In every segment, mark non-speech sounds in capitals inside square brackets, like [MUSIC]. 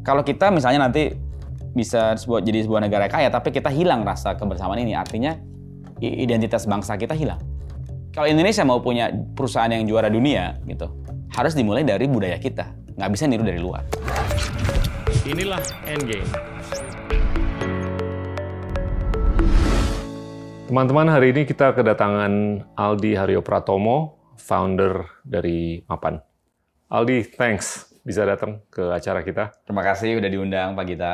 kalau kita misalnya nanti bisa sebuah, jadi sebuah negara kaya, tapi kita hilang rasa kebersamaan ini, artinya identitas bangsa kita hilang. Kalau Indonesia mau punya perusahaan yang juara dunia, gitu, harus dimulai dari budaya kita. Nggak bisa niru dari luar. Inilah Endgame. Teman-teman, hari ini kita kedatangan Aldi Haryo Pratomo, founder dari Mapan. Aldi, thanks bisa datang ke acara kita. Terima kasih udah diundang Pak Gita.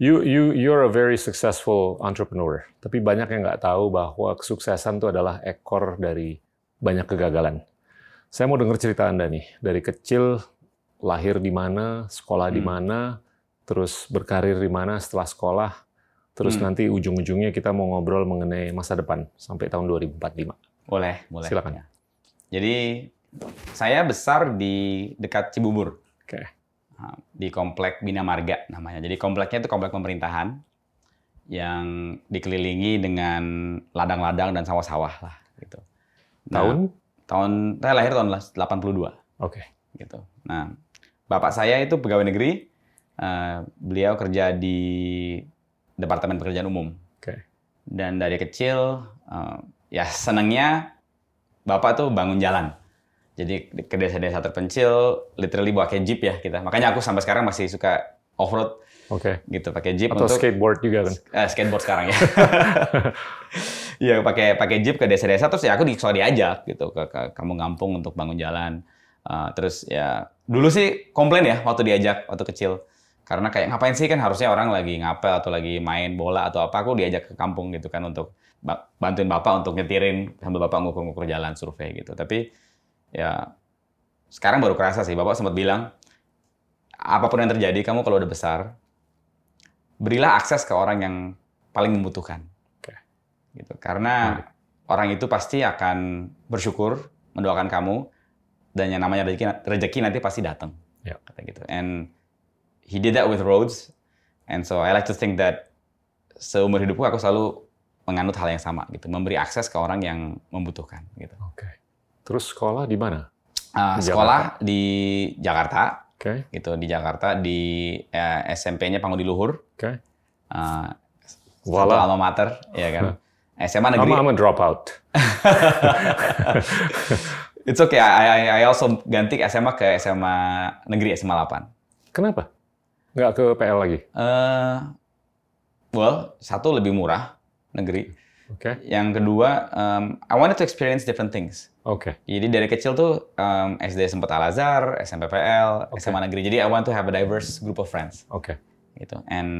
You you you're a very successful entrepreneur. Tapi banyak yang nggak tahu bahwa kesuksesan itu adalah ekor dari banyak kegagalan. Saya mau dengar cerita Anda nih. Dari kecil lahir di mana, sekolah di Hmm. mana, terus berkarir di mana setelah sekolah, terus Hmm. nanti ujung-ujungnya kita mau ngobrol mengenai masa depan sampai tahun 2045. Boleh, boleh. Silakan. Ya. Jadi saya besar di dekat Cibubur. Oke. Nah, di komplek Bina Marga namanya. Jadi kompleknya itu komplek pemerintahan yang dikelilingi dengan ladang-ladang dan sawah-sawah lah gitu. Nah, Tahun? tahun saya lahir tahun 82 Oke. gitu. Nah, bapak saya itu pegawai negeri, eh, beliau kerja di Departemen Pekerjaan Umum. Oke. Dan dari kecil eh, ya senangnya bapak tuh bangun jalan. Jadi ke desa-desa terpencil, literally pakai jeep ya kita. Makanya aku sampai sekarang masih suka off-road Oke. gitu, pakai jeep Atau untuk skateboard juga kan? eh, skateboard sekarang ya. [LAUGHS] Iya pakai pakai jeep ke desa-desa terus ya aku di selalu diajak gitu ke, ke kampung-kampung untuk bangun jalan. Uh, terus ya dulu sih komplain ya waktu diajak waktu kecil karena kayak ngapain sih kan harusnya orang lagi ngapel atau lagi main bola atau apa aku diajak ke kampung gitu kan untuk ba- bantuin bapak untuk nyetirin sambil bapak ngukur-ngukur jalan survei gitu. Tapi ya sekarang baru kerasa sih bapak sempat bilang apa pun yang terjadi kamu kalau udah besar berilah akses ke orang yang paling membutuhkan. Oke. Gitu. Karena orang itu pasti akan bersyukur mendoakan kamu dan yang namanya rezeki, rezeki nanti pasti datang. Ya. Kata gitu. And he did that with roads. And so I like to think that seumur hidupku aku selalu menganut hal yang sama gitu, memberi akses ke orang yang membutuhkan gitu. Oke. Terus sekolah di mana? Uh, Di sekolah di Jakarta Oke. gitu di Jakarta di eh, SMP-nya Pangudi Luhur. Oke. Uh, satu Voila. alma mater, ya kan. [LAUGHS] SMA negeri. I'm, I'm a dropout. [LAUGHS] It's okay. I, I, I also ganti SMA ke SMA negeri SMA 8. Kenapa? Nggak ke PL lagi? Eh, well, satu lebih murah negeri. Oke. Yang kedua, um, I wanted to experience different things. Oke. Jadi dari kecil tuh um, SD sempat Al Azhar, SMP PL, Oke. SMA negeri. Jadi I want to have a diverse group of friends. Oke. gitu. And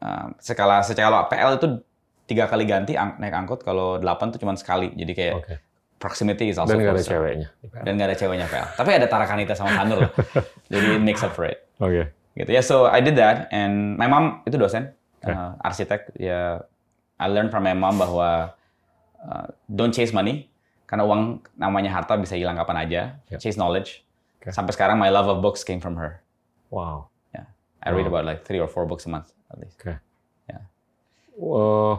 um, skala secara PL itu tiga kali ganti ang- naik angkut, kalau delapan tuh cuma sekali. Jadi kayak Oke. proximity is also Dan nggak ada ceweknya. Dan nggak ada ceweknya PL. Tapi ada Tarakanita sama Sanur lah. [LAUGHS] Jadi makes up for it. Oke. Gitu ya. So I did that and my mom itu dosen, Oke. uh, arsitek. Ya I learned from my mom bahwa uh, don't chase money karena uang namanya harta bisa hilang kapan aja. Ya. Chase knowledge. Oke. Sampai sekarang my love of books came from her. Wow. I read Wow. about like three or four books a month at least. Uh,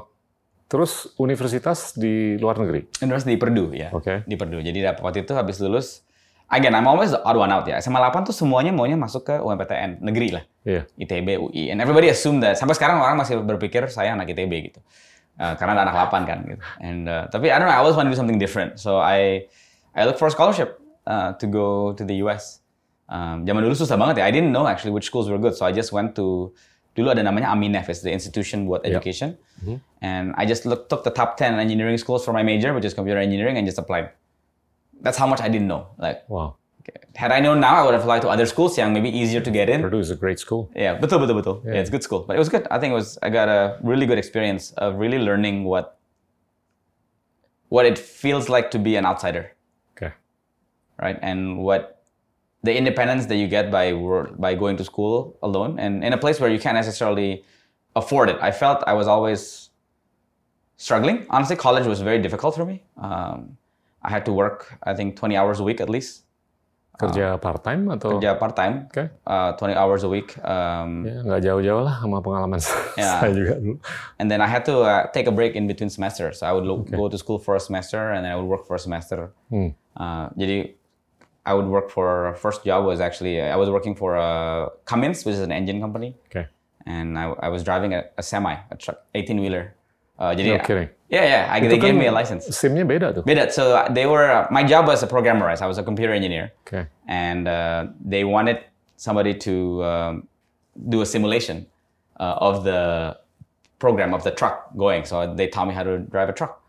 terus universitas di luar negeri. Universitas di Purdue ya. Oke. Di Purdue. Jadi waktu itu habis lulus, again I'm always the odd one out ya. SMA 8 tuh semuanya maunya masuk ke UMPTN negeri lah. Iya. ITB, UI. And everybody assume that. Sampai sekarang orang masih berpikir saya anak ITB gitu. Uh, karena ada anak 8 kan gitu. And uh, tapi I don't know, I always want to do something different. So I I look for a scholarship uh, to go to the US. Um, zaman dulu susah banget ya. I didn't know actually which schools were good. So I just went to dulu ada namanya Aminef, it's the institution buat Yeah. education. Mhm. And I just look, took the top 10 engineering schools for my major, which is computer engineering, and just applied. That's how much I didn't know. Like, Wow. had I known now, I would have applied to other schools yang maybe easier to get in. Purdue is a great school. Yeah, betul betul betul. Yeah. Yeah, it's good school, but it was good. I think it was. I got a really good experience of really learning what what it feels like to be an outsider, Okay. right? And what the independence that you get by by going to school alone and in a place where you can't necessarily afford it. I felt I was always struggling. Honestly, college was very difficult for me. Um, I had to work, I think, 20 hours a week at least. Kerja part time atau? Kerja part time, Oke. uh, 20 hours a week. Um, Ya, nggak jauh-jauh lah sama pengalaman [LAUGHS] Ya. saya juga dulu. And then I had to uh, take a break in between semesters. So I would lo- Okay. go to school for a semester and then I would work for a semester. Hmm. Uh, jadi I would work for first job was actually I was working for uh, Cummins, which is an engine company. Okay. And I, I was driving a, a semi, a truck, 18 wheeler. Uh, jadi, no kidding. Yeah, yeah. I, they kan gave me a license. SIM-nya beda tuh. Beda. So they were. Uh, my job was a programmer. I was a computer engineer. Okay. And uh, they wanted somebody to um, do a simulation uh, of the program of the truck going. So they taught me how to drive a truck.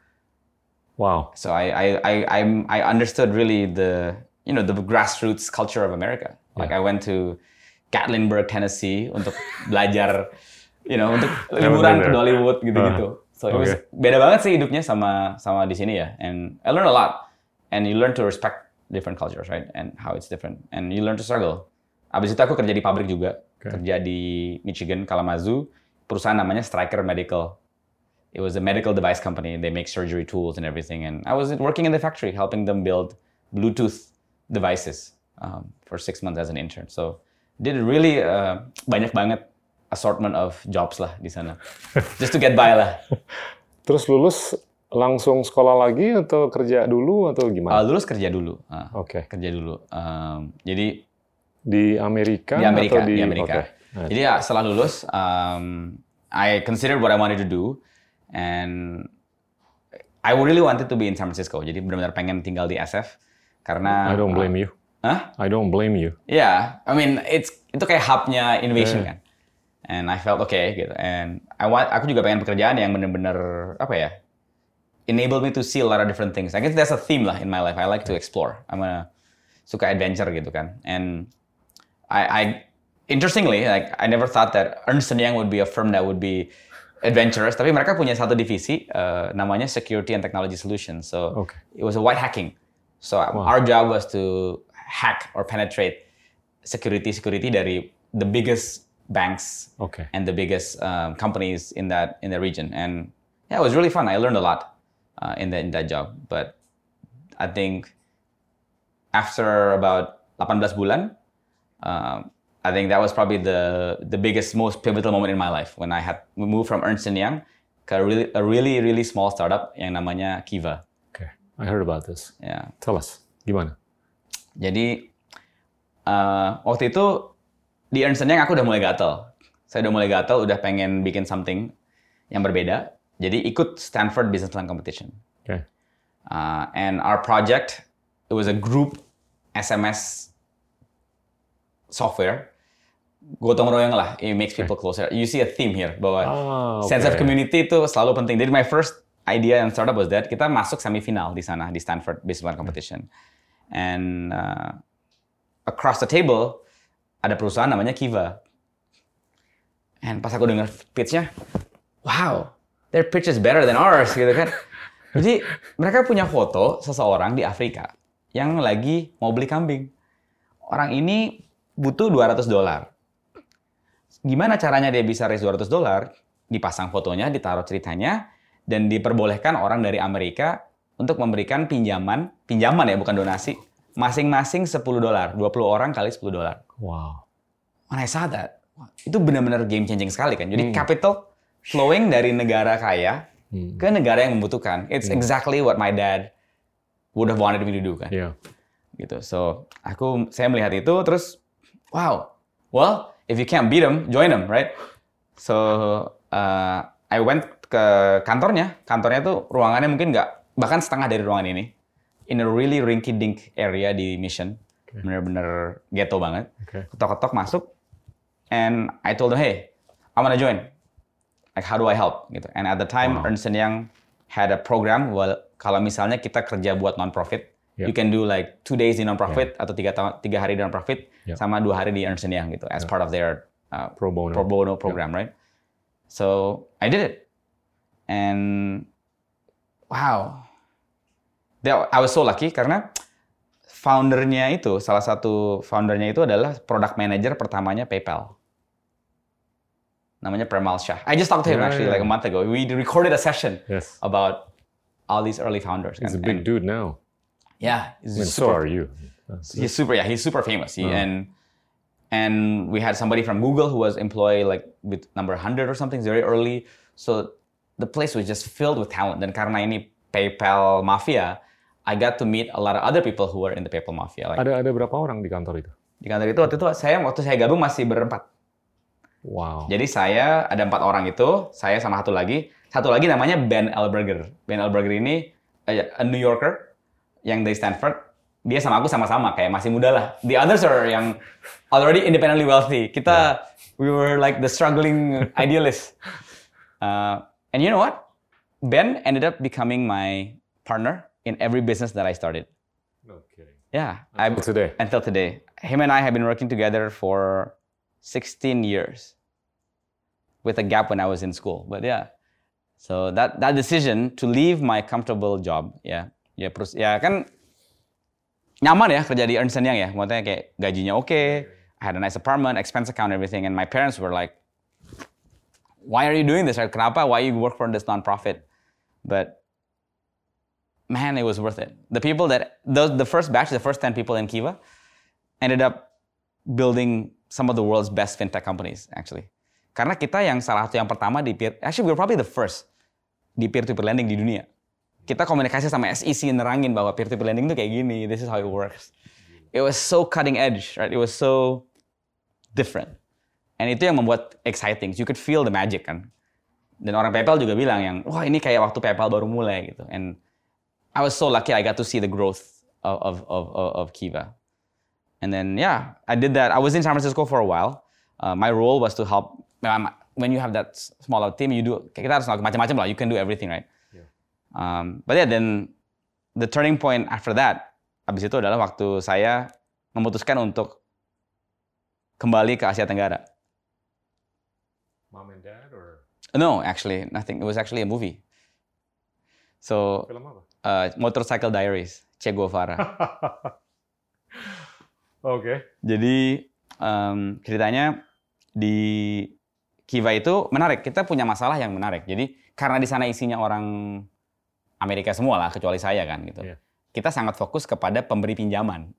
Wow. So I I I I'm, I understood really the you know the grassroots culture of America. Like I went to Gatlinburg, Tennessee untuk [LAUGHS] belajar you know untuk liburan ke Dollywood gitu-gitu. So it was beda banget sih hidupnya sama sama di sini ya. And I learned a lot. And you learn to respect different cultures, right? And how it's different. And you learn to struggle. Abis itu aku kerja di pabrik juga. Okay. Kerja di Michigan, Kalamazoo. Perusahaan namanya Stryker Medical. It was a medical device company. They make surgery tools and everything. And I was working in the factory, helping them build Bluetooth devices um, for six months as an intern. So did really uh, banyak banget assortment of jobs lah di sana. Just to get by lah. [LAUGHS] Terus lulus langsung sekolah lagi atau kerja dulu atau gimana? Uh, lulus kerja dulu. Uh, Oke. Okay. Kerja dulu. Um, jadi di Amerika? Di Amerika. Atau di, di Amerika. Okay. Right. Jadi ya setelah lulus, um, I considered what I wanted to do, and I really wanted to be in San Francisco. Jadi benar-benar pengen tinggal di SF karena. I don't blame uh, you. Huh? I don't blame you. Yeah, I mean it's itu kayak hubnya innovation yeah. kan. And I felt okay gitu. And I want, aku juga pengen pekerjaan yang benar-benar apa ya, enable me to see a lot of different things. I guess that's a theme lah in my life. I like to explore. I'm a suka adventure gitu kan. And I, I interestingly, like I never thought that Ernst Young would be a firm that would be adventurous. Tapi mereka punya satu divisi uh, namanya Security and Technology Solutions. So okay. it was a white hacking. So wow. our job was to hack or penetrate security security dari the biggest banks okay. and the biggest um, companies in that in the region. And yeah, it was really fun. I learned a lot uh, in that in that job. But I think after about 18 bulan, um, I think that was probably the the biggest, most pivotal moment in my life when I had moved from Ernst Young to a really a really really small startup yang namanya Kiva. Okay, I heard about this. Yeah. Tell us, gimana? Jadi uh, waktu itu di Ernst Young aku udah mulai gatel. Saya udah mulai gatel, udah pengen bikin something yang berbeda. Jadi ikut Stanford Business Plan Competition. Okay. Uh, and our project, it was a group SMS software. Gotong royong lah, it makes people closer. You see a theme here bahwa oh, okay. sense of community itu selalu penting. Jadi my first idea and startup was that kita masuk semifinal di sana di Stanford Business Plan Competition. And uh, across the table ada perusahaan namanya Kiva. And pas aku dengar pitch-nya, wow, their pitch is better than ours gitu kan. [LAUGHS] Jadi mereka punya foto seseorang di Afrika yang lagi mau beli kambing. Orang ini butuh 200 dolar. Gimana caranya dia bisa raise 200 dolar? Dipasang fotonya, ditaruh ceritanya, dan diperbolehkan orang dari Amerika untuk memberikan pinjaman, pinjaman ya bukan donasi, masing-masing 10 dolar, 20 orang kali 10 dolar. Wow. When I saw that, itu benar-benar game changing sekali kan. Jadi hmm. capital flowing dari negara kaya hmm. ke negara yang membutuhkan. It's hmm. exactly what my dad would have wanted me to do kan. Yeah. Gitu. So aku saya melihat itu terus wow. Well, if you can't beat them, join them, right? So uh, I went ke kantornya. Kantornya tuh ruangannya mungkin nggak bahkan setengah dari ruangan ini in a really rinky-dink area di Mission. Okay. Bener-bener ghetto banget. Okay. Ketok-ketok masuk, and I told them, hey, I wanna join. Like, how do I help? Gitu. And at the time, wow. Ernst Young had a program, well, kalau misalnya kita kerja buat non-profit, yeah. you can do like two days di non-profit yeah. atau tiga, tiga hari di non-profit, yeah. sama dua hari di Ernst Young gitu, as yeah. part of their uh, pro bono, pro bono program, yeah. right? So I did it, and wow, I was so lucky karena foundernya itu salah satu foundernya itu adalah product manager pertamanya PayPal. Namanya Premal Shah. I just talked to him yeah, actually yeah. like a month ago. We recorded a session yes. about all these early founders. He's and, a big and, dude now. Yeah, he's I mean, super, so are you. he's super. Yeah, he's super famous. He, uh-huh. And and we had somebody from Google who was employee like with number 100 or something very early. So the place was just filled with talent. Dan karena ini PayPal mafia, I got to meet a lot of other people who were in the PayPal mafia. Like, ada ada berapa orang di kantor itu? Di kantor itu waktu itu saya waktu saya gabung masih berempat. Wow. Jadi saya ada empat orang itu, saya sama satu lagi, satu lagi namanya Ben Elberger. Ben Elberger ini eh, a New Yorker yang dari Stanford. Dia sama aku sama-sama kayak masih muda lah. The others are yang already independently wealthy. Kita yeah. we were like the struggling idealists. Uh, and you know what? Ben ended up becoming my partner in every business that I started. Okay. Yeah. Until I, today. Until today. Him and I have been working together for 16 years with a gap when I was in school. But yeah. So that that decision to leave my comfortable job, ya, ya terus ya kan nyaman ya kerja di Ernst Young ya, maksudnya kayak gajinya oke, okay, I had a nice apartment, expense account, everything, and my parents were like, why are you doing this? Kenapa? Why you work for this nonprofit? But man, it was worth it. The people that the, the first batch, the first 10 people in Kiva, ended up building some of the world's best fintech companies actually. Karena kita yang salah satu yang pertama di peer, actually we're probably the first di peer-to-peer lending di dunia. Kita komunikasi sama SEC nerangin bahwa peer-to-peer lending itu kayak gini, this is how it works. It was so cutting edge, right? It was so different. And itu yang membuat exciting. You could feel the magic kan. Dan orang PayPal juga bilang yang, wah ini kayak waktu PayPal baru mulai gitu. And I was so lucky I got to see the growth of, of, of, of Kiva. And then, yeah, I did that. I was in San Francisco for a while. Uh, my role was to help. When you have that smaller team, you do kita harus macam-macam lah. You can do everything, right? Yeah. Um, but yeah, then the turning point after that, abis itu adalah waktu saya memutuskan untuk kembali ke Asia Tenggara. Mom and dad or? No, actually, nothing. It was actually a movie. So, Film apa? Uh, Motorcycle Diaries, Che Guevara. [LAUGHS] Oke. Okay. Jadi um, ceritanya di Kiva itu menarik. Kita punya masalah yang menarik. Jadi karena di sana isinya orang Amerika semua lah, kecuali saya kan gitu. Yeah. Kita sangat fokus kepada pemberi pinjaman,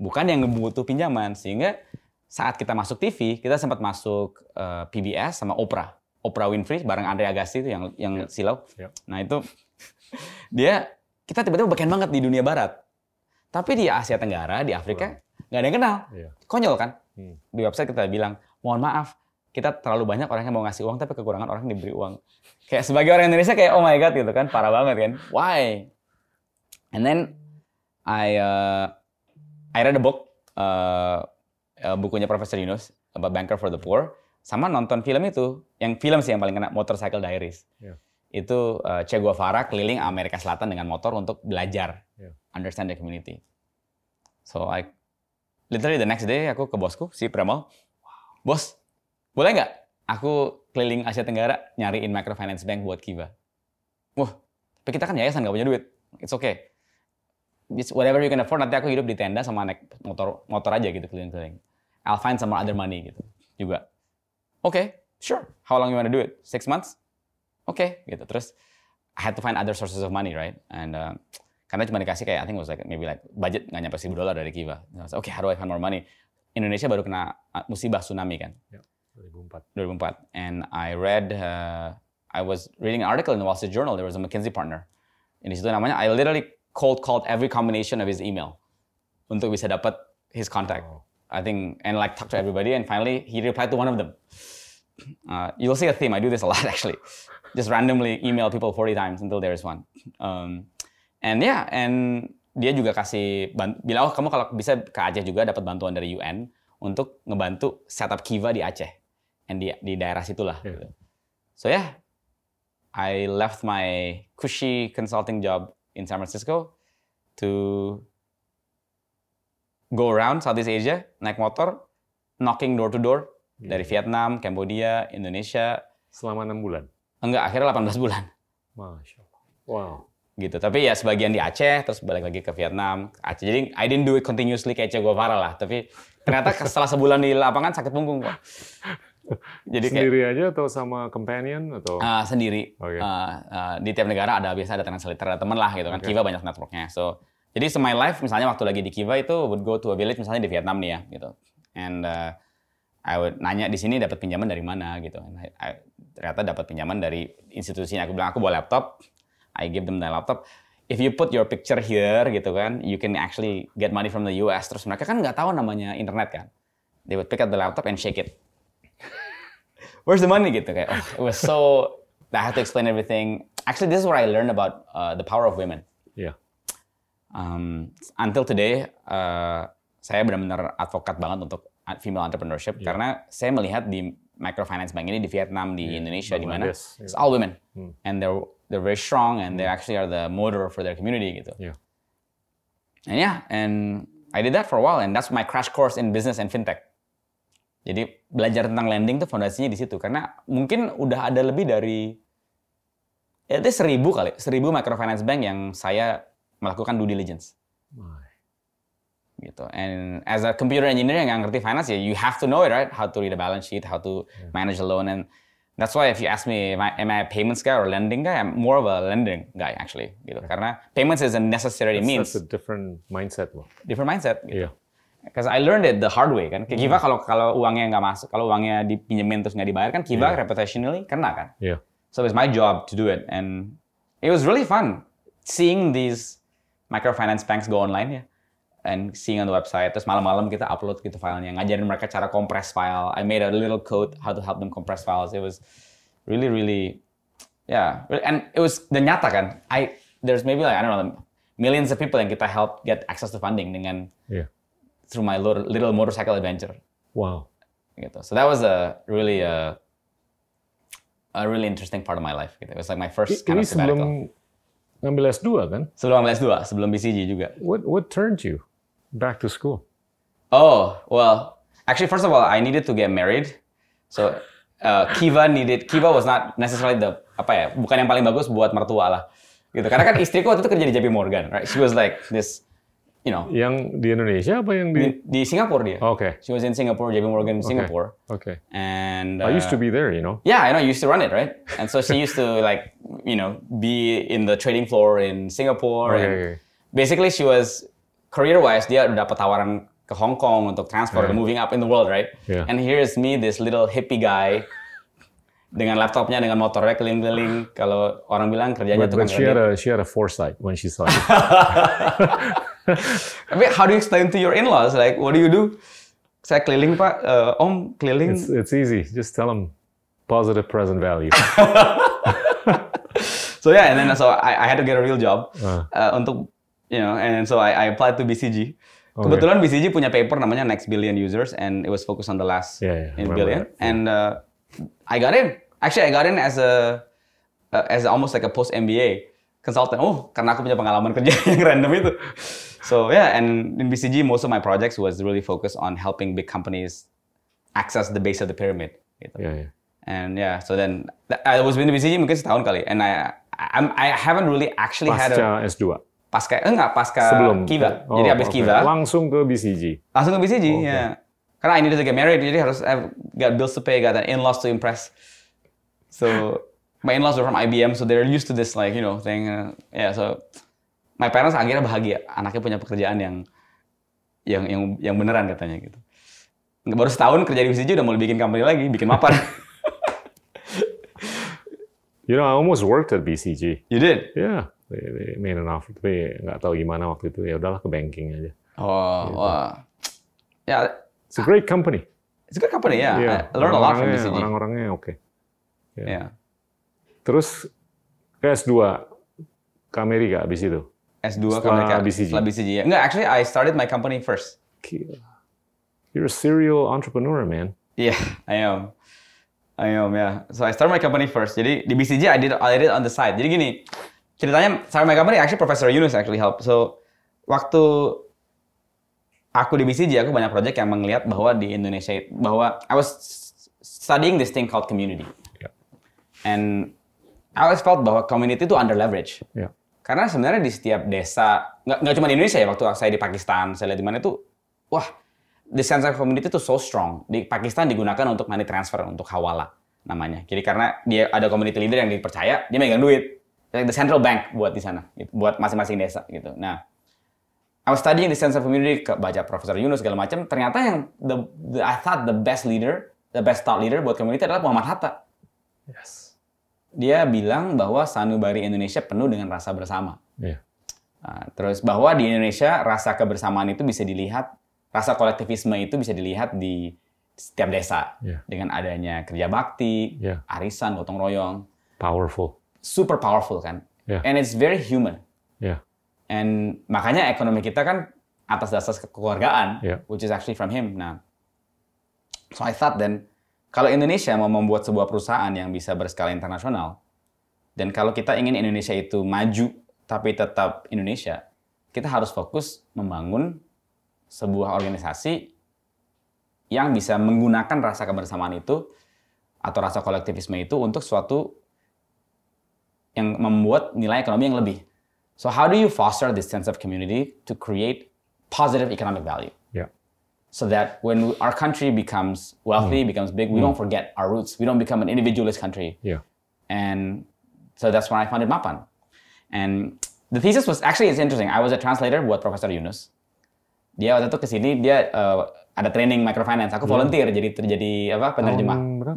bukan yang butuh pinjaman. Sehingga saat kita masuk TV, kita sempat masuk uh, eh, PBS sama Oprah. Oprah Winfrey bareng Andre Agassi itu yang yang yeah. silau. Yeah. Nah itu [LAUGHS] dia kita tiba-tiba beken banget di dunia barat. Tapi di Asia Tenggara, di Afrika, nggak ada yang kenal. Iya. Konyol kan? Hmm. Di website kita bilang, mohon maaf, kita terlalu banyak orang yang mau ngasih uang, tapi kekurangan orang yang diberi uang. Kayak sebagai orang Indonesia kayak, oh my God gitu kan, parah banget kan. Why? And then, I, uh, I read a book, uh, uh, bukunya Profesor Yunus, about Banker for the Poor, sama nonton film itu, yang film sih yang paling kena, Motorcycle Diaries. Yeah itu uh, Che Guevara keliling Amerika Selatan dengan motor untuk belajar, yeah. understand the community. So I literally the next day aku ke bosku si Premal, bos boleh nggak aku keliling Asia Tenggara nyariin microfinance bank buat Kiva? Wah, tapi kita kan yayasan nggak punya duit. It's okay. It's whatever you can afford. Nanti aku hidup di tenda sama naik motor motor aja gitu keliling-keliling. I'll find some other money gitu juga. Oke, okay, sure. How long you wanna do it? Six months? Oke. Okay, gitu. Terus I had to find other sources of money right? And uh, karena cuma dikasih kayak I think it was like maybe like budget nggak nyampe seribu dolar dari Kiva. Oke okay, how do I find more money? Indonesia baru kena uh, musibah tsunami kan? Yeah, 2004 2004 and I read uh, I was reading an article in the Wall Street Journal. There was a McKinsey partner. Ini situ namanya I literally cold called every combination of his email untuk bisa dapat his contact. I think and like talk to everybody and finally he replied to one of them. Uh, you'll see a theme. I do this a lot [LAUGHS] actually just randomly email people 40 times until there is one. Um, and yeah, and dia juga kasih bilang oh kamu kalau bisa ke Aceh juga dapat bantuan dari UN untuk ngebantu setup Kiva di Aceh and di di daerah situlah. Yeah. So yeah, I left my cushy consulting job in San Francisco to go around Southeast Asia naik motor knocking door to door yeah. dari Vietnam, Cambodia, Indonesia selama enam bulan. Enggak, akhirnya 18 bulan. Masya Allah. Wow. Gitu. Tapi ya sebagian di Aceh, terus balik lagi ke Vietnam. Aceh. Jadi I didn't do it continuously kayak Che Guevara lah. Tapi ternyata setelah sebulan di lapangan sakit punggung kok. Jadi sendiri kayak, aja atau sama companion atau? Uh, sendiri. Okay. Uh, uh, di tiap negara ada biasa ada translator, ada teman lah gitu kan. Okay. Kiva banyak networknya. So jadi so my life misalnya waktu lagi di Kiva itu would go to a village misalnya di Vietnam nih ya gitu. And uh, I would nanya di sini dapat pinjaman dari mana gitu. I, I, ternyata dapat pinjaman dari institusinya. Aku bilang aku bawa laptop, I give them the laptop. if you put your picture here gitu kan, you can actually get money from the US. Terus mereka kan nggak tahu namanya internet kan. They would pick up the laptop and shake it. [LAUGHS] Where's the money gitu kayak. Oh, it was so. I had to explain everything. Actually, this is what I learned about uh, the power of women. Yeah. Um, until today, uh, saya benar-benar advokat banget untuk female entrepreneurship yeah. karena saya melihat di microfinance bank ini di Vietnam, di yeah, Indonesia, di mana yeah. it's all women hmm. and they're they're very strong and they actually are the motor for their community gitu. Yeah. And yeah, and I did that for a while and that's my crash course in business and fintech. Jadi belajar tentang lending tuh fondasinya di situ karena mungkin udah ada lebih dari ya itu seribu kali, seribu microfinance bank yang saya melakukan due diligence. Gitu. And as a computer engineer yang nggak ngerti finance ya, you have to know it, right? How to read a balance sheet, how to yeah. manage a loan, and that's why if you ask me, am I, am I a payments guy or lending guy? I'm more of a lending guy actually, gitu. Yeah. Karena payments is a necessary that's, means. That's a different mindset loh. Different mindset. Gitu. Yeah. Because I learned it the hard way kan. Kayak Kiva hmm. kalau kalau uangnya nggak masuk, kalau uangnya dipinjemin terus nggak dibayar kan Kiva yeah. reputationally kena kan. Yeah. So it's my job to do it, and it was really fun seeing these microfinance banks go online ya and seeing on the website. Terus malam-malam kita upload gitu filenya, ngajarin mereka cara compress file. I made a little code how to help them compress files. It was really really yeah, and it was the nyata kan. I there's maybe like I don't know millions of people yang kita help get access to funding dengan yeah. through my little, little motorcycle adventure. Wow. Gitu. So that was a really a, a really interesting part of my life. Gitu. It was like my first kind of sabbatical. Sebelum ngambil S2 kan? Sebelum ngambil S2, sebelum BCG juga. What what turned you? Back to school? Oh, well, actually, first of all, I needed to get married. So, uh, Kiva needed, Kiva was not necessarily the, apa ya, bukan yang paling bagus buat mertua lah. Gitu. Karena kan istriku waktu itu kerja di JP Morgan, right? She was like this, you know. Yang di Indonesia apa yang di? Di, di Singapura dia. Oh, okay. She was in Singapore, JP Morgan, Singapore. Okay. okay. And. Uh, I used to uh, be there, you know. Yeah, I know. You used to run it, right? And so she used to like, you know, be in the trading floor in Singapore. Okay, and. Basically, she was career wise dia udah dapat tawaran ke Hong Kong untuk transfer, yeah. moving up in the world, right? Yeah. And here's me, this little hippie guy dengan laptopnya, dengan motornya keliling-keliling. Kalau orang bilang kerjanya but, but she had a she had a foresight when she saw you. [LAUGHS] Tapi how do you explain to your in-laws? Like, what do you do? Saya keliling pak, uh, om keliling. It's, it's easy. Just tell them positive present value. [LAUGHS] so yeah, and then so I, I had to get a real job uh. Uh, untuk you know, and so I, I applied to BCG. Okay. Kebetulan BCG punya paper namanya Next Billion Users, and it was focused on the last yeah, yeah, in billion. That. And uh, I got in. Actually, I got in as a uh, as almost like a post MBA consultant. Oh, karena aku punya pengalaman kerja [LAUGHS] yang random itu. So yeah, and in BCG, most of my projects was really focused on helping big companies access the base of the pyramid. Gitu. Yeah, yeah. And yeah, so then I was in BCG mungkin setahun kali, and I I, I haven't really actually Pasca had a S2 pasca eh, enggak pasca Sebelum. Kiva. Oh, jadi habis okay. Kiva langsung ke BCG. Langsung ke BCG oh, okay. ya. Karena I needed to get married jadi harus I've got bills to pay, got an in-laws to impress. So my in-laws were from IBM so they're used to this like you know thing. Uh, yeah, so my parents akhirnya bahagia anaknya punya pekerjaan yang yang yang yang beneran katanya gitu. Baru setahun kerja di BCG udah mau bikin company lagi, bikin mapan. [LAUGHS] [LAUGHS] you know, I almost worked at BCG. You did? Yeah they, they made an offer tapi nggak tahu gimana waktu itu ya udahlah ke banking aja oh gitu. wah ya yeah. it's a great company it's a good company ya yeah. I learned a lot from BCG orang-orangnya oke okay. yeah. yeah. terus ke S2 ke Amerika abis itu S2 ke Amerika BCG. setelah BCG ya enggak actually I started my company first Gila. you're a serial entrepreneur man yeah I am I am yeah. so I started my company first jadi di BCG I did I did on the side jadi gini ceritanya sama my company actually Professor Yunus actually help. So waktu aku di BCG aku banyak project yang melihat bahwa di Indonesia bahwa I was studying this thing called community. Yeah. And I always felt bahwa community itu under leverage. Yeah. Karena sebenarnya di setiap desa, nggak, nggak cuma di Indonesia ya, waktu saya di Pakistan, saya lihat di mana itu, wah, the sense of community itu so strong. Di Pakistan digunakan untuk money transfer, untuk hawala namanya. Jadi karena dia ada community leader yang dipercaya, dia megang duit like the central bank buat di sana, gitu, buat masing-masing desa gitu. Nah, I was studying the sense of community, baca Profesor Yunus segala macam. Ternyata yang the, the I thought the best leader, the best thought leader buat community adalah Muhammad Hatta. Yes. Dia bilang bahwa sanubari Indonesia penuh dengan rasa bersama. Yeah. Uh, terus bahwa di Indonesia rasa kebersamaan itu bisa dilihat, rasa kolektivisme itu bisa dilihat di setiap desa Yeah. dengan adanya kerja bakti, Yeah. arisan, gotong royong, Powerful. Super powerful kan, Yeah. and it's very human. Yeah. And makanya ekonomi kita kan atas dasar kekeluargaan, Yeah. which is actually from him. Nah, so I thought then kalau Indonesia mau membuat sebuah perusahaan yang bisa berskala internasional, dan kalau kita ingin Indonesia itu maju tapi tetap Indonesia, kita harus fokus membangun sebuah organisasi yang bisa menggunakan rasa kebersamaan itu atau rasa kolektivisme itu untuk suatu yang membuat nilai ekonomi yang lebih. So how do you foster this sense of community to create positive economic value? Yeah. So that when our country becomes wealthy, becomes big, we don't forget our roots. We don't become an individualist country. Yeah. And so that's when I founded Mapan. And the thesis was actually it's interesting. I was a translator buat Profesor Yunus. Dia waktu itu kesini dia uh, ada training microfinance. Aku volunteer jadi terjadi apa penerjemah. Berapa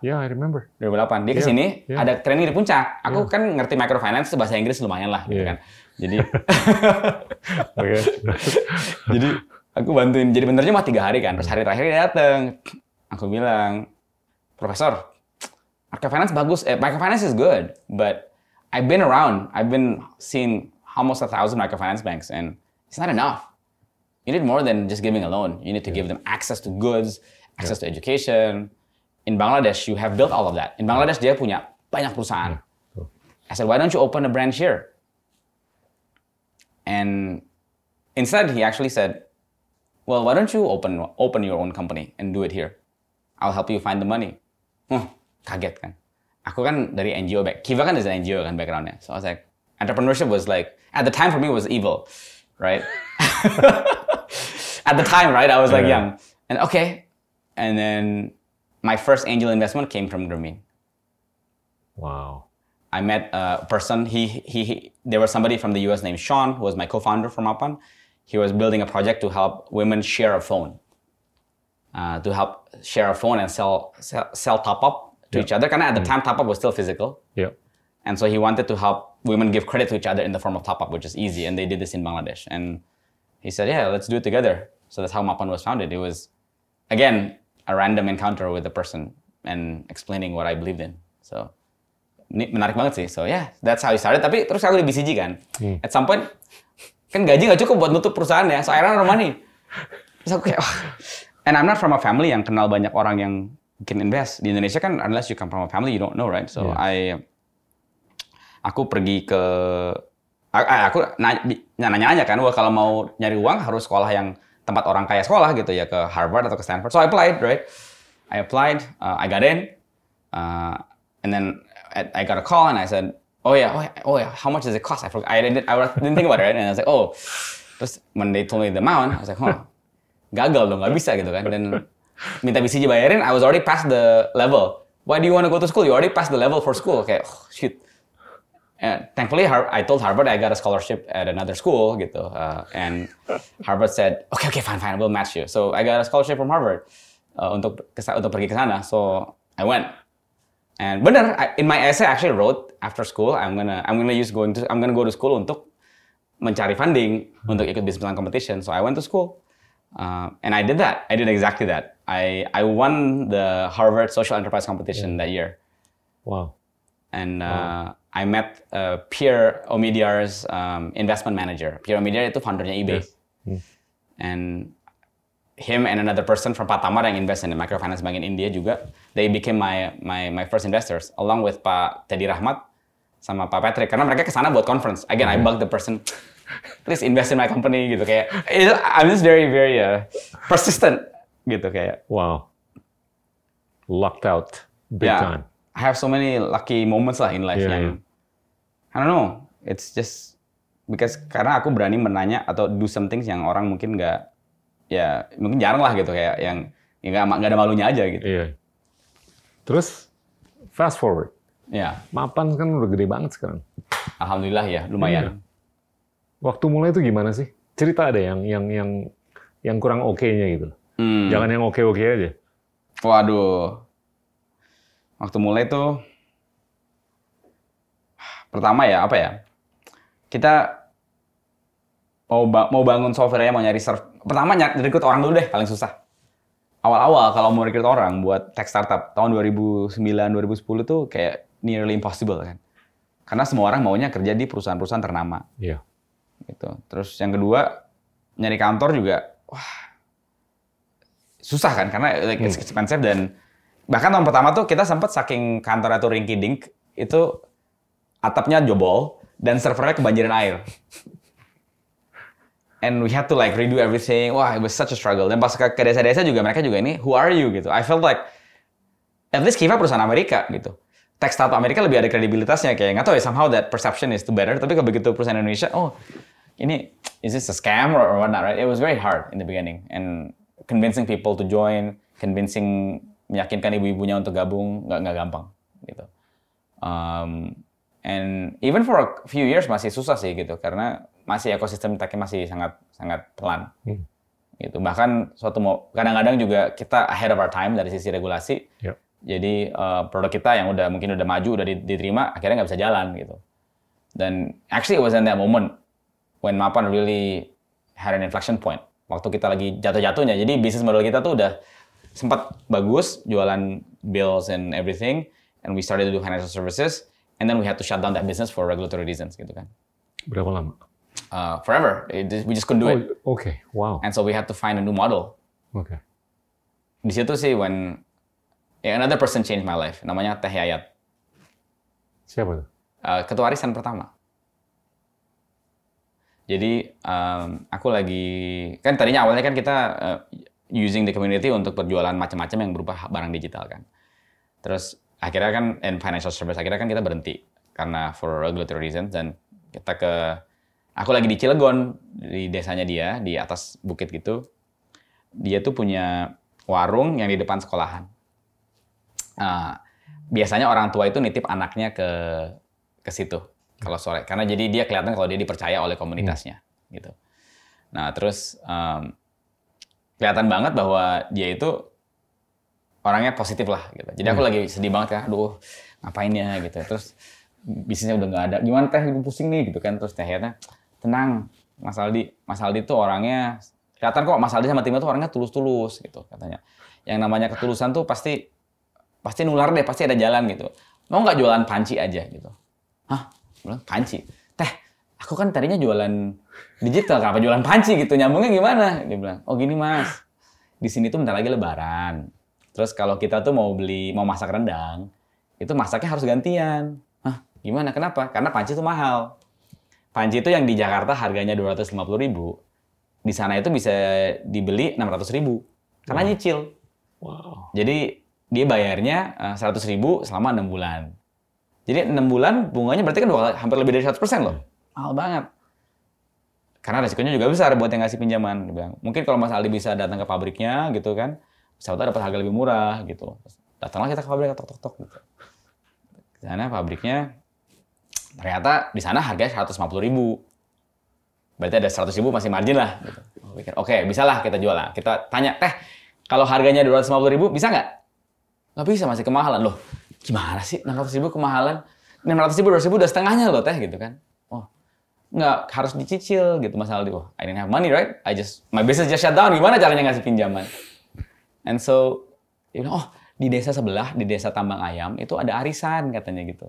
2008. Yeah, I remember. 2008 dia Iya, ke sini iya. ada training di puncak. Aku kan ngerti microfinance bahasa Inggris lumayan lah gitu kan. Jadi [LAUGHS] Oke. [LAUGHS] jadi aku bantuin jadi penerjemah tiga hari kan. Terus hari terakhir dia datang. Aku bilang, Profesor, microfinance bagus. Eh, microfinance is good, but I've been around. I've been seeing almost a thousand microfinance banks, and it's not enough. You need more than just giving a loan. You need to give them access to goods, access to education. In Bangladesh, you have built all of that. In Bangladesh, dia punya banyak perusahaan. betul. I said, why don't you open a branch here? And instead, he actually said, well, why don't you open open your own company and do it here? I'll help you find the money. Huh, kaget kan. Aku kan dari NGO back. Kiva kan is an NGO kan backgroundnya. So I was like, entrepreneurship was like at the time for me was evil, right? [LAUGHS] at the time, right? I was like Yeah. young, and okay, and then my first angel investment came from Grameen. Wow. I met a person. He, he, he there was somebody from the U.S. named Sean, who was my co-founder from Mapan. He was building a project to help women share a phone, uh, to help share a phone and sell sell, sell top up to Yeah. each other. Kind of at the time top up was still physical, Yeah. and so he wanted to help women give credit to each other in the form of top up, which is easy. And they did this in Bangladesh. And he said, "Yeah, let's do it together." So that's how Mapan was founded. It was again a random encounter with a person and explaining what I believed in. So ini menarik banget sih. So yeah, that's how I started. Tapi terus aku di BCG kan. At some point kan gaji nggak cukup buat nutup perusahaan ya. So I ran out of money. Terus aku kayak. And I'm not from a family yang kenal banyak orang yang bikin invest. Di Indonesia kan unless you come from a family you don't know right. So Yeah. I aku pergi ke a- aku nanya-nanya kan, wah kalau mau nyari uang harus sekolah yang tempat orang kaya sekolah gitu ya ke Harvard atau ke Stanford. So I applied, right? I applied, uh, I got in, uh, and then I got a call and I said, oh yeah, oh yeah, oh yeah, how much does it cost? I forgot, I didn't, I didn't think about it, right? and I was like, oh, terus when they told me the amount, I was like, huh, gagal dong, nggak bisa gitu kan. Dan minta BCG bayarin, I was already past the level. Why do you want to go to school? You already passed the level for school. Kayak, oh, shoot. And thankfully, I told Harvard I got a scholarship at another school gitu. Uh, and [LAUGHS] Harvard said, okay, okay, fine, fine, we'll match you. So I got a scholarship from Harvard uh, untuk untuk pergi ke sana. So I went. And bener, I, in my essay I actually wrote after school I'm gonna I'm gonna use going to I'm gonna go to school untuk mencari funding untuk ikut business plan competition. So I went to school, uh, and I did that. I did exactly that. I I won the Harvard Social Enterprise competition that year, Wow. and uh, I met uh, Pierre Omidyar's um, investment manager. Pierre Omidyar itu foundernya eBay, Yes. and him and another person from Patamar yang invest in the microfinance bank in India juga. They became my my my first investors along with Pak Teddy Rahmat sama Pak Patrick karena mereka ke sana buat conference. Again, I bugged the person, [LAUGHS] please invest in my company gitu kayak. it- I'm just very very uh, persistent gitu kayak. Wow. Locked out. Big Yeah. time. I have so many lucky moments lah in life Yeah, yang I don't know. It's just because karena aku berani menanya atau do some things yang orang mungkin nggak ya mungkin jarang lah gitu kayak yang ya nggak nggak ada malunya aja gitu. Iya. Terus fast forward. Ya, Mapan kan udah gede banget sekarang. alhamdulillah ya Iya. lumayan. Waktu mulai itu gimana sih? Cerita ada yang yang yang yang kurang oke-nya gitu. Hmm. Jangan yang oke-oke aja. Waduh. Waktu mulai tuh pertama ya apa ya? Kita mau ba mau bangun software mau nyari serve. Pertama nyari rekrut orang dulu deh paling susah. Awal-awal kalau mau rekrut orang buat tech startup tahun 2009 2010 tuh kayak nearly impossible kan. Karena semua orang maunya kerja di perusahaan-perusahaan ternama. Iya. Gitu. Terus yang kedua nyari kantor juga wah susah kan karena like, it's expensive dan bahkan tahun pertama tuh kita sempat saking kantor atau rinky dink itu atapnya jebol dan servernya kebanjiran air. And we had to like redo everything. Wah, it was such a struggle. Dan pas ke, desa-desa juga mereka juga ini, who are you gitu. I felt like at least Kiva perusahaan Amerika gitu. Tech startup Amerika lebih ada kredibilitasnya kayak nggak tahu ya somehow that perception is too better. Tapi kalau begitu perusahaan Indonesia, oh ini is this a scam or, or whatnot, right? It was very hard in the beginning and convincing people to join, convincing meyakinkan ibu-ibunya untuk gabung nggak nggak gampang gitu. Um, and even for a few years masih susah sih gitu karena masih ekosistem technya masih sangat sangat pelan. Hmm. Gitu. Bahkan suatu mau kadang-kadang juga kita ahead of our time dari sisi regulasi. Yep. Jadi uh, produk kita yang udah mungkin udah maju udah diterima akhirnya nggak bisa jalan gitu. Dan actually it was in that moment when Mapan really had an inflection point. Waktu kita lagi jatuh-jatuhnya. Jadi bisnis model kita tuh udah sempat bagus jualan bills and everything and we started to do financial services and then we had to shut down that business for regulatory reasons gitu kan. Berapa lama? Uh, forever. It, we just couldn't do oh, it. Okay, wow. And so we had to find a new model. Okay. Di situ sih when yeah, another person changed my life. Namanya Teh Yayat. Siapa tuh? Uh, ketua arisan pertama. Jadi um, aku lagi kan tadinya awalnya kan kita uh, using the community untuk berjualan macam-macam yang berupa barang digital kan. Terus akhirnya kan and financial service akhirnya kan kita berhenti karena for regulatory reasons dan kita ke aku lagi di Cilegon di desanya dia di atas bukit gitu. Dia tuh punya warung yang di depan sekolahan. Uh, biasanya orang tua itu nitip anaknya ke ke situ kalau sore karena jadi dia kelihatan kalau dia dipercaya oleh komunitasnya hmm. gitu nah terus um, kelihatan banget bahwa dia itu orangnya positif lah gitu. Jadi aku hmm. lagi sedih banget ya aduh ngapain ya? Gitu. Terus bisnisnya udah nggak ada. Gimana teh? Pusing nih gitu kan. Terus teh akhirnya tenang Mas Aldi Mas Aldi tuh orangnya kelihatan kok Mas Aldi sama timnya tuh orangnya tulus-tulus gitu katanya. Yang namanya ketulusan tuh pasti pasti nular deh pasti ada jalan gitu. Mau nggak jualan panci aja gitu. Hah? Bilang panci? Teh aku kan tadinya jualan digital kenapa jualan panci gitu? Nyambungnya gimana? Dia bilang oh gini mas. Di sini tuh bentar lagi lebaran. Terus kalau kita tuh mau beli mau masak rendang itu masaknya harus gantian. Hah, gimana? Kenapa? Karena panci itu mahal. Panci itu yang di Jakarta harganya dua ratus lima puluh ribu di sana itu bisa dibeli enam ratus ribu. Karena wow. nyicil. Wow. jadi dia bayarnya eh, seratus ribu selama enam bulan. Jadi enam bulan bunganya berarti kan dua, hampir lebih dari 100% loh. Mahal banget. Karena resikonya juga besar buat yang ngasih pinjaman. bilang, mungkin kalau Mas Aldi bisa datang ke pabriknya gitu kan, bisa dapat harga lebih murah gitu. Datanglah kita ke pabrik, tok tok tok gitu. Di sana pabriknya, ternyata di sana harganya 150 ribu. Berarti ada 100 ribu masih margin lah. Gitu. Oke, okay, bisa lah kita jual lah. Kita tanya, teh, kalau harganya 250 ribu, bisa nggak? Nggak bisa, masih kemahalan. Loh, gimana sih 600 ribu kemahalan 600 ribu 200 ribu udah setengahnya loh teh gitu kan nggak harus dicicil gitu masalah di oh I didn't have money right? I just my business just shut down. Gimana caranya ngasih pinjaman? And so you know oh di desa sebelah di desa tambang ayam itu ada arisan katanya gitu.